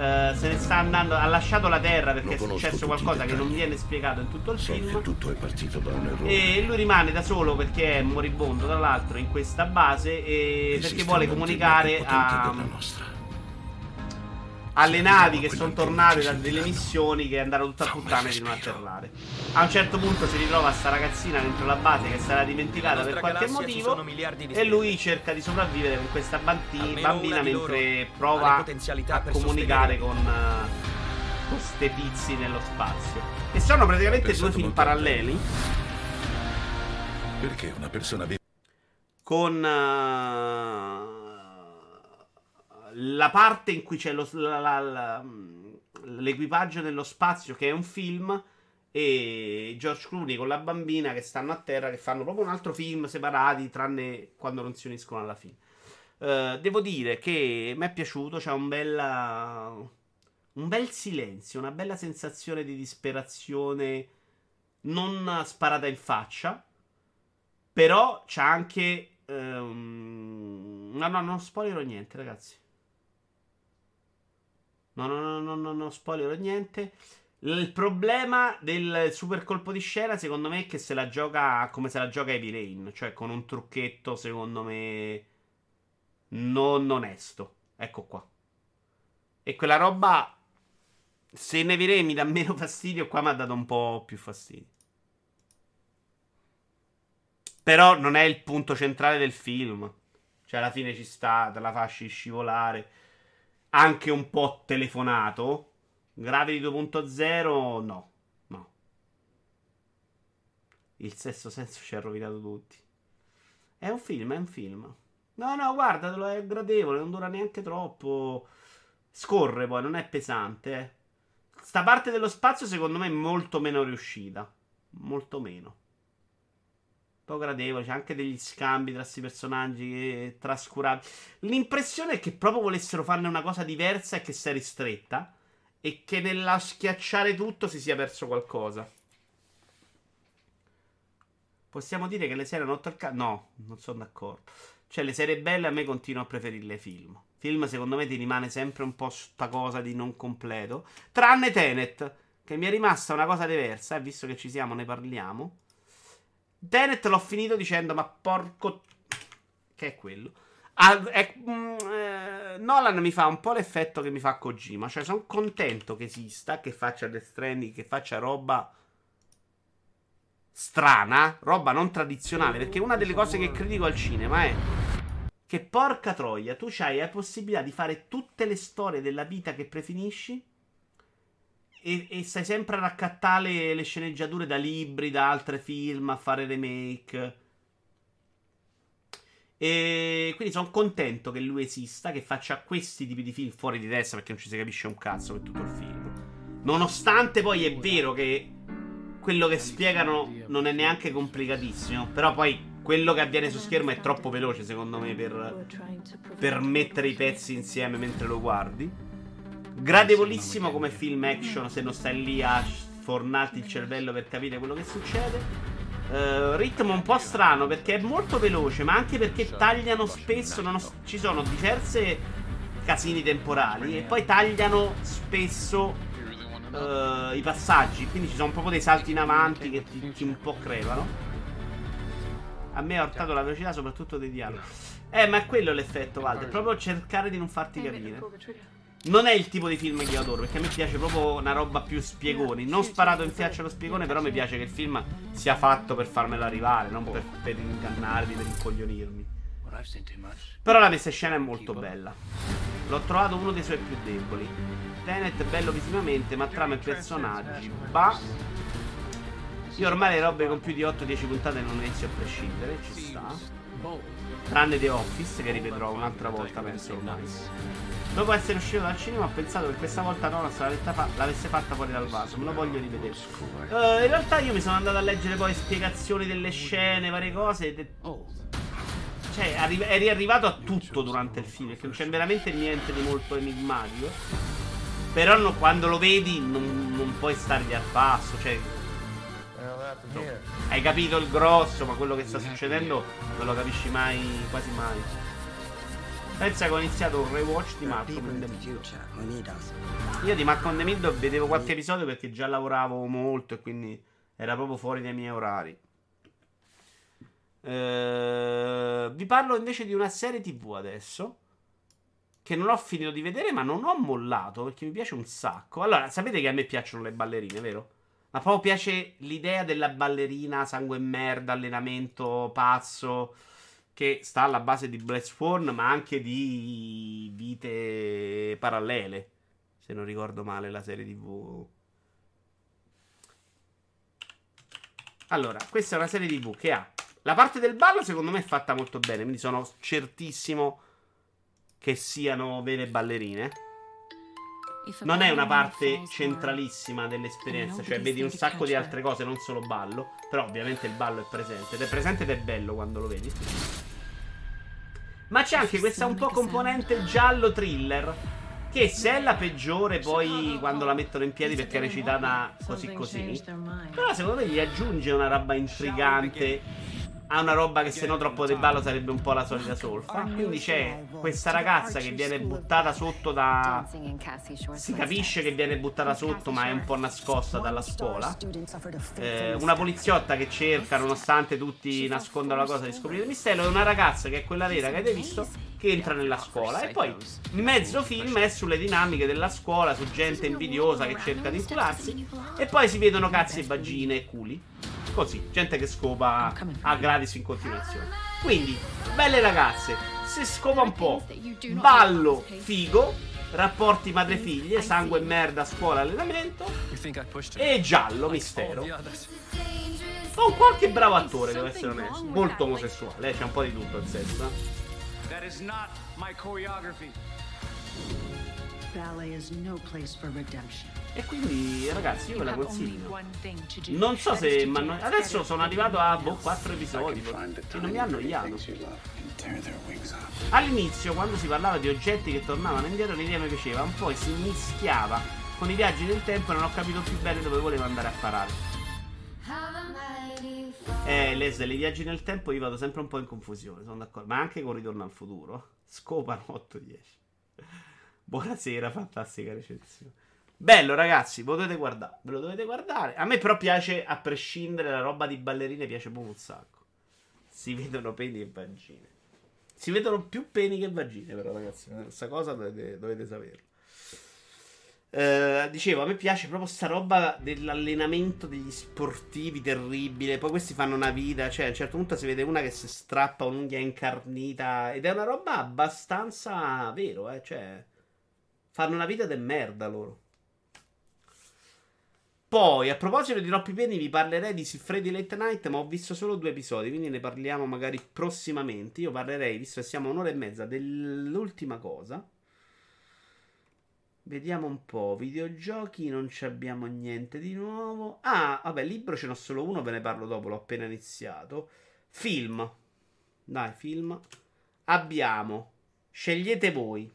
Eh, se ne sta andando. Ha lasciato la Terra perché è successo qualcosa che non viene spiegato in tutto il film. Tutto è partito da un errore. E lui rimane da solo perché è moribondo, tra l'altro, in questa base. E perché vuole comunicare a. alle navi che sono tornate da delle missioni che andarono tutta a puttane di non atterrare. A un certo punto si ritrova sta ragazzina dentro la base che sarà dimenticata per qualche motivo e lui cerca di sopravvivere con questa bambina mentre prova a comunicare con eh, queste tizi nello spazio. E sono praticamente due film paralleli. Perché una persona vive con eh, la parte in cui c'è lo- la- la- la- l'equipaggio nello spazio che è un film e George Clooney con la bambina che stanno a terra che fanno proprio un altro film separati tranne quando non si uniscono alla fine. Eh, devo dire che mi è piaciuto, c'è un un bel silenzio, una bella sensazione di disperazione non sparata in faccia. Però c'ha anche. ehm, No, no, non spoilerò niente, ragazzi. No, no, no, no, no, non spoilerò niente. Il problema del super colpo di scena, secondo me, è che se la gioca come se la gioca Heavy Rain, cioè con un trucchetto, secondo me, non onesto. Ecco qua. E quella roba, se ne Rain mi dà meno fastidio, qua mi ha dato un po' più fastidio. Però non è il punto centrale del film. Cioè, alla fine ci sta, te la fasci scivolare. Anche un po' telefonato. Gravity 2.0, no. No. Il sesto senso ci ha rovinato tutti. È un film, è un film. No, no, guardatelo, è gradevole, non dura neanche troppo. Scorre poi, non è pesante. eh. Sta parte dello spazio, secondo me, è molto meno riuscita. Molto meno po' gradevole. C'è anche degli scambi tra questi personaggi trascurabili. L'impressione è che proprio volessero farne una cosa diversa e che sia ristretta. E che nella schiacciare tutto si sia perso qualcosa. Possiamo dire che le serie hanno il cazzo? No, non sono d'accordo. Cioè, le serie belle a me continuo a preferirle ai film. Film, secondo me, ti rimane sempre un po' sta cosa di non completo. Tranne Tenet, che mi è rimasta una cosa diversa. E visto che ci siamo, ne parliamo. Tenet l'ho finito dicendo, ma porco... Che è quello? Ah, è- mm, eh, Nolan mi fa un po' l'effetto che mi fa Kojima. Cioè, sono contento che esista, che faccia Death Stranding, che faccia roba strana, roba non tradizionale. Perché una delle cose che critico al cinema è che porca troia, tu hai la possibilità di fare tutte le storie della vita che prefinisci e, e stai sempre a raccattare le, le sceneggiature da libri, da altri film, a fare remake. E quindi sono contento che lui esista, che faccia questi tipi di film fuori di testa perché non ci si capisce un cazzo per tutto il film. Nonostante poi è vero che quello che spiegano non è neanche complicatissimo, però poi quello che avviene su schermo è troppo veloce secondo me per, per mettere i pezzi insieme mentre lo guardi. Gradevolissimo come film action se non stai lì a sfornarti il cervello per capire quello che succede. Uh, ritmo un po' strano perché è molto veloce, ma anche perché tagliano spesso. Nonost- ci sono diverse casini temporali e poi tagliano spesso uh, i passaggi. Quindi ci sono proprio dei salti in avanti che ti, ti un po' crepano. A me ha ortato la velocità, soprattutto dei dialoghi. Eh, ma è quello l'effetto, Valde. Proprio cercare di non farti capire. Non è il tipo di film che io adoro, perché a me piace proprio una roba più spiegoni. Non sparato in fiaccia lo spiegone, però mi piace che il film sia fatto per farmelo arrivare, non per, per ingannarmi, per incoglionirmi. Però la messa in scena è molto bella. L'ho trovato uno dei suoi più deboli. Tenet è bello visivamente, ma trama e personaggi. Bah. Io ormai le robe con più di 8-10 puntate non inizio a prescindere, ci sta. Tranne The Office, che rivedrò un'altra volta, penso ormai. Dopo essere uscito dal cinema ho pensato che questa volta Nolan fa- l'avesse fatta fuori dal vaso, me lo voglio rivedere. Uh, in realtà io mi sono andato a leggere poi spiegazioni delle scene, varie cose. è- Cioè, arri- eri arrivato a tutto durante il film, perché non c'è veramente niente di molto enigmatico. Però no- quando lo vedi non, non puoi stargli al passo, cioè. No. Hai capito il grosso, ma quello che sta succedendo non lo capisci mai, quasi mai. Pensa che ho iniziato un rewatch di the Middle. Io di Malcolm in the Middle vedevo qualche episodio perché già lavoravo molto e quindi era proprio fuori dai miei orari. Eh, vi parlo invece di una serie TV adesso. Che non ho finito di vedere, ma non ho mollato perché mi piace un sacco. Allora, sapete che a me piacciono le ballerine, vero? Ma proprio piace l'idea della ballerina, sangue e merda, allenamento pazzo che sta alla base di Sworn, ma anche di vite parallele. Se non ricordo male la serie TV. Allora, questa è una serie TV che ha la parte del ballo, secondo me, è fatta molto bene. Quindi sono certissimo che siano vere ballerine. Non è una parte centralissima dell'esperienza, cioè vedi un sacco di altre cose, non solo ballo. Però ovviamente il ballo è presente. Ed è presente ed è bello quando lo vedi. Ma c'è anche questa un po' componente giallo thriller. Che se è la peggiore poi quando la mettono in piedi perché è recitata così così. Però secondo me gli aggiunge una roba intrigante a una roba che se no troppo del ballo sarebbe un po' la solita solfa. Quindi c'è questa ragazza che viene buttata sotto da. Si capisce che viene buttata sotto, ma è un po' nascosta dalla scuola. Eh, una poliziotta che cerca, nonostante tutti nascondano la cosa, di scoprire il mistero. E una ragazza che è quella vera che avete visto, che entra nella scuola. E poi mezzo film è sulle dinamiche della scuola, su gente invidiosa che cerca di incularsi. E poi si vedono cazzi e vagine e culi. Così, gente che scopa a gratis in continuazione. Quindi, belle ragazze, si scopa un po'. Ballo figo, rapporti madre-figlie, sangue e merda, scuola, allenamento. E giallo, mistero. Con qualche bravo attore, devo essere onesto. Molto omosessuale, eh, c'è un po' di tutto il senso. eh. That is not my choreography. Ballet is no place for redemption. E quindi, ragazzi, io ve la consiglio. Non so se. Ma no- adesso sono arrivato a boh, 4 episodi. E non mi ha annoiato. All'inizio, quando si parlava di oggetti che tornavano indietro, l'idea mi piaceva. Un po' si mischiava con i viaggi del tempo e non ho capito più bene dove volevo andare a parare. Eh, Leslie, i viaggi nel tempo io vado sempre un po' in confusione, sono d'accordo. Ma anche con Ritorno al futuro. Scopano 8-10. Buonasera, fantastica recensione. Bello, ragazzi, lo dovete guardare. Ve lo dovete guardare. A me però piace, a prescindere, la roba di ballerine piace proprio un sacco. Si vedono peni e vagine. Si vedono più peni che vagine, però, ragazzi. Questa cosa dovete, dovete saperlo. Eh, dicevo, a me piace proprio sta roba dell'allenamento degli sportivi terribile. Poi questi fanno una vita. Cioè, a un certo punto si vede una che si strappa un'unghia incarnita. Ed è una roba abbastanza vero, eh. Cioè, fanno una vita del merda loro. Poi, a proposito di troppi pieni, vi parlerei di Siffredi Late Night, ma ho visto solo due episodi, quindi ne parliamo magari prossimamente. Io parlerei, visto che siamo a un'ora e mezza, dell'ultima cosa. Vediamo un po'. Videogiochi non ci abbiamo niente di nuovo. Ah, vabbè, libro ce n'ho solo uno, ve ne parlo dopo, l'ho appena iniziato. Film. Dai, film. Abbiamo. Scegliete voi.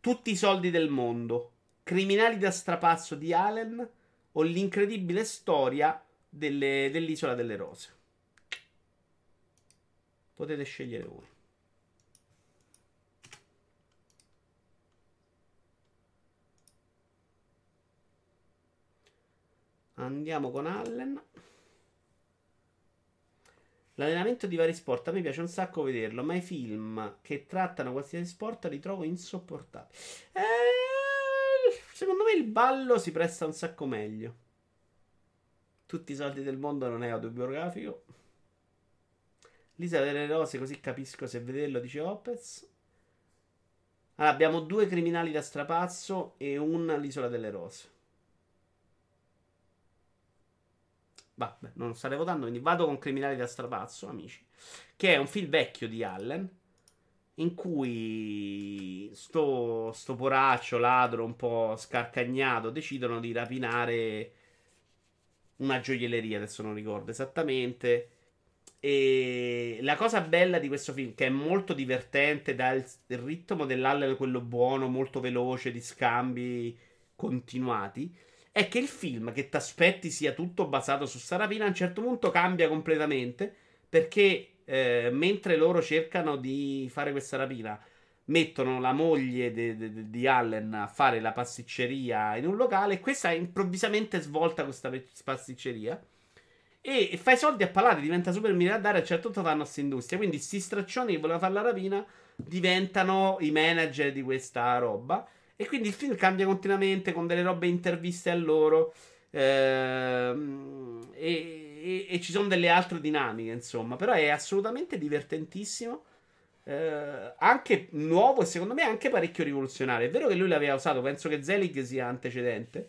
Tutti i soldi del mondo. Criminali da strapazzo di Allen o l'incredibile storia delle, dell'isola delle rose. Potete scegliere voi. Andiamo con Allen. L'allenamento di vari sport a me piace un sacco vederlo, ma i film che trattano qualsiasi sport li trovo insopportabili. Eh, secondo me il ballo si presta un sacco meglio. Tutti i soldi del mondo non è autobiografico. Lisa delle rose, così capisco se vederlo, dice Opez. Allora, abbiamo due criminali da strapazzo e un l'isola delle rose. Vabbè, non starei votando, quindi vado con Criminali da strapazzo, amici. Che è un film vecchio di Allen. In cui sto, sto poraccio, ladro, un po' scarcagnato, decidono di rapinare una gioielleria, adesso non ricordo esattamente. E la cosa bella di questo film, che è molto divertente, dal ritmo dell'Allen, quello buono, molto veloce, di scambi continuati è che il film che ti aspetti sia tutto basato su Sarapina a un certo punto cambia completamente perché eh, mentre loro cercano di fare questa rapina mettono la moglie de, de, de, di Allen a fare la pasticceria in un locale questa improvvisamente svolta questa pasticceria e, e fa i soldi a palate, diventa super miliardario a un certo punto fanno questa industria quindi questi straccioni che volevano fare la rapina diventano i manager di questa roba e quindi il film cambia continuamente con delle robe interviste a loro. Ehm, e, e, e, ci sono delle altre dinamiche, insomma. Però è assolutamente divertentissimo. Eh, anche nuovo e secondo me anche parecchio rivoluzionario. È vero che lui l'aveva usato, penso che Zelig sia antecedente.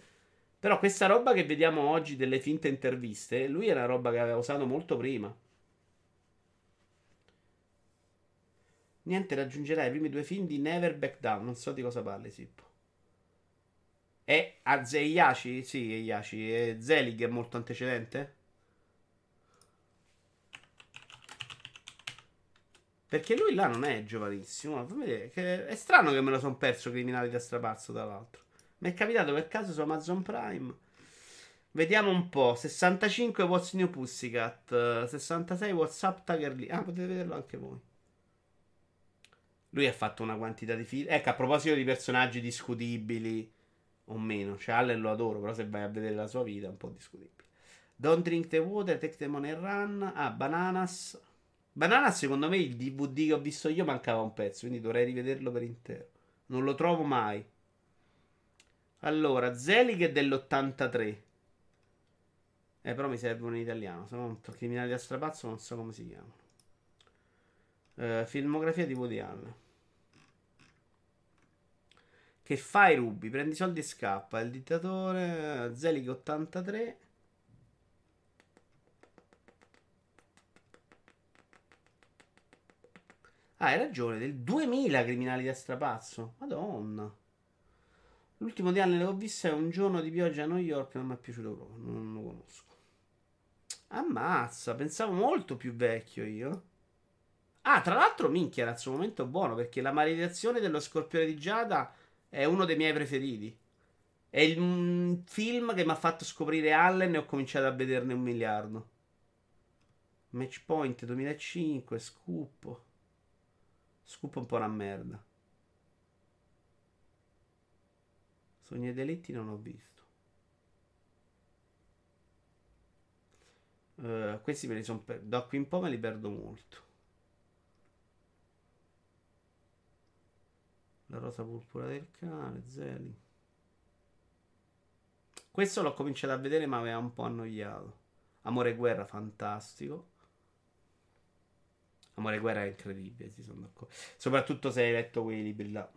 Però questa roba che vediamo oggi delle finte interviste, lui era roba che aveva usato molto prima. Niente, raggiungerai i primi due film di Never Back Down. Non so di cosa parli, Sippo. E Azeiyashi? Sì, Eiyashi. E Zelig è molto antecedente? Perché lui là non è giovanissimo. È strano che me lo sono perso criminali da strapazzo, tra l'altro. Mi è capitato per caso su Amazon Prime. Vediamo un po'. 65 What's New Pussycat. 66 WhatsApp Tiger Lee. Ah, potete vederlo anche voi. Lui ha fatto una quantità di film. Ecco, a proposito di personaggi discutibili o meno, cioè Allen lo adoro, però se vai a vedere la sua vita è un po' discutibile. Don't drink the water, take the money and run. Ah, Bananas. Bananas, secondo me, il DVD che ho visto io mancava un pezzo, quindi dovrei rivederlo per intero. Non lo trovo mai. Allora, Zelig è dell'83. Eh, però mi serve un italiano. Sono criminali a strapazzo, non so come si chiamano. Uh, filmografia di Woody Allen. Che fai Ruby? Prendi soldi e scappa. Il dittatore Zelig 83. Ah, hai ragione, del 2000 criminali da strapazzo. Madonna. L'ultimo di anni che ho visto è un giorno di pioggia a New York, non mi è piaciuto proprio, non lo conosco. Ammazza, pensavo molto più vecchio io. Ah, tra l'altro, minchia, era il suo momento buono perché la maledizione dello scorpione di Giada è uno dei miei preferiti. È il mm, film che mi ha fatto scoprire Allen e ho cominciato a vederne un miliardo. Match Point 2005, Scoop. Scoop un po' una merda. Sogni e delitti non ho visto. Uh, questi me li sono per... da qui in po' me li perdo molto. La rosa purpura del cane, Zeli. Questo l'ho cominciato a vedere ma aveva un po' annoiato. Amore e guerra, fantastico. Amore e guerra è incredibile, sì, sono d'accordo. Soprattutto se hai letto quei libri là.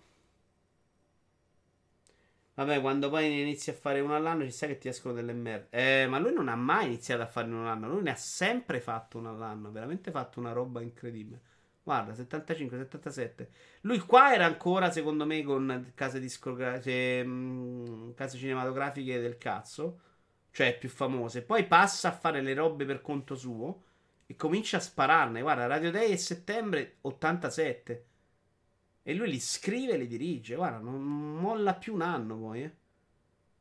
Vabbè, quando poi inizi a fare uno all'anno ci sa che ti escono delle merde. Eh, ma lui non ha mai iniziato a fare uno all'anno. Lui ne ha sempre fatto uno all'anno. Veramente fatto una roba incredibile. Guarda, 75, 77. Lui qua era ancora, secondo me, con case discografiche, mm, case cinematografiche del cazzo. Cioè, più famose. Poi passa a fare le robe per conto suo. E comincia a spararne. Guarda, Radio Day è settembre 87. E lui li scrive e li dirige. Guarda, non molla più un anno poi, eh.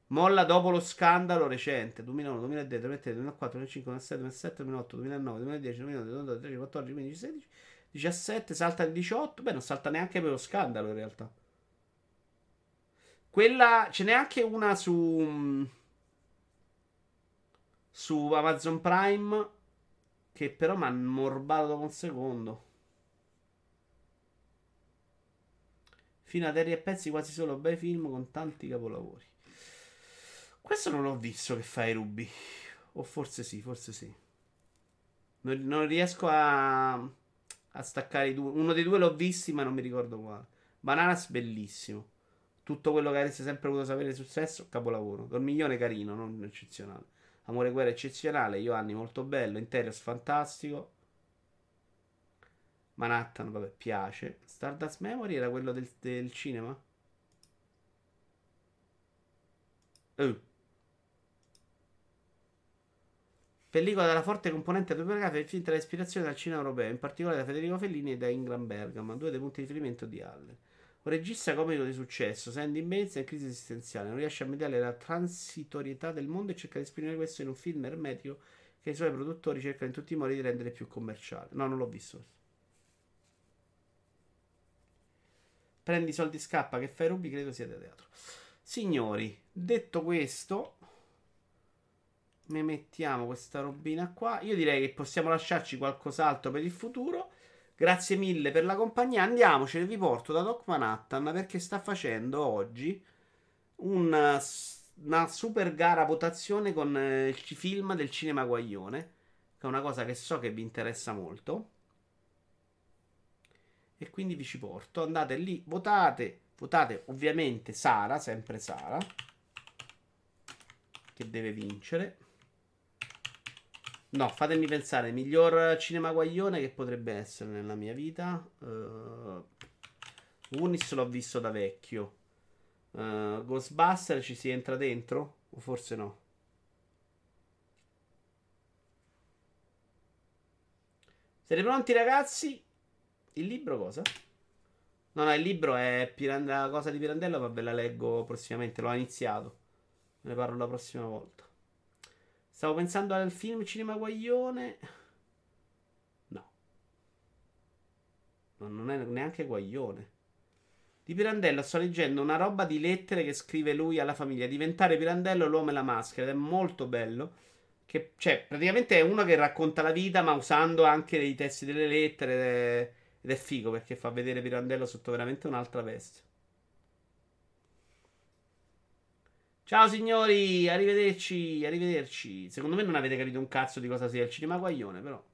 Molla dopo lo scandalo recente 2001, 2010, 2003, 2004, 2005, 2006, 2007, 2008, 2009, 2010, 2011, 2012, 2013, 2014, 2015, 2016, 17, salta il 18. Beh, non salta neanche per lo scandalo in realtà. Quella ce n'è anche una su su Amazon Prime che però mi ha morbato dopo un secondo. Fino a Terry e pezzi quasi solo bei film con tanti capolavori. Questo non ho visto che fa i rubi. O forse sì, forse sì. Non, non riesco a, a staccare i due. Uno dei due l'ho visti, ma non mi ricordo quale. Bananas bellissimo. Tutto quello che avresti sempre voluto sapere sul sesso, capolavoro. Dormiglione carino, non eccezionale. Amore guerra eccezionale. Ioanni molto bello. Interiors fantastico. Manhattan, vabbè, piace. Stardust Memory era quello del, del cinema? Uh. Pellicola dalla forte componente autobiografica e finta ispirazione dal cinema europeo, in particolare da Federico Fellini e da Ingram Bergman, due dei punti di riferimento di Halle. Un regista comico di successo, Sandy Bates è in crisi esistenziale, non riesce a mediare la transitorietà del mondo e cerca di esprimere questo in un film ermetico che i suoi produttori cercano in tutti i modi di rendere più commerciale. No, non l'ho visto. Prendi i soldi, scappa, che fai rubi, credo sia da teatro. Signori, detto questo, mi mettiamo questa robina qua. Io direi che possiamo lasciarci qualcos'altro per il futuro. Grazie mille per la compagnia. Andiamocene, vi porto da Doc Manhattan perché sta facendo oggi una, una super gara votazione con eh, il film del cinema Guaglione. Che è una cosa che so che vi interessa molto. E quindi vi ci porto. Andate lì, votate. Votate ovviamente Sara, sempre Sara. Che deve vincere. No, fatemi pensare, miglior cinema guaglione che potrebbe essere nella mia vita. Uh, Unis l'ho visto da vecchio. Uh, Ghostbuster ci si entra dentro? O forse no? Siete pronti ragazzi? Il libro cosa? No, no, il libro è Pirand- la cosa di Pirandello, vabbè la leggo prossimamente, l'ho iniziato. Ne parlo la prossima volta. Stavo pensando al film Cinema Guaglione. No. no. Non è neanche Guaglione. Di Pirandello sto leggendo una roba di lettere che scrive lui alla famiglia. Diventare Pirandello l'uomo e la maschera. Ed è molto bello. Che, cioè, praticamente è uno che racconta la vita, ma usando anche i testi delle lettere. Ed è, ed è figo perché fa vedere Pirandello sotto veramente un'altra veste. Ciao signori, arrivederci, arrivederci. Secondo me non avete capito un cazzo di cosa sia il cinema guaglione, però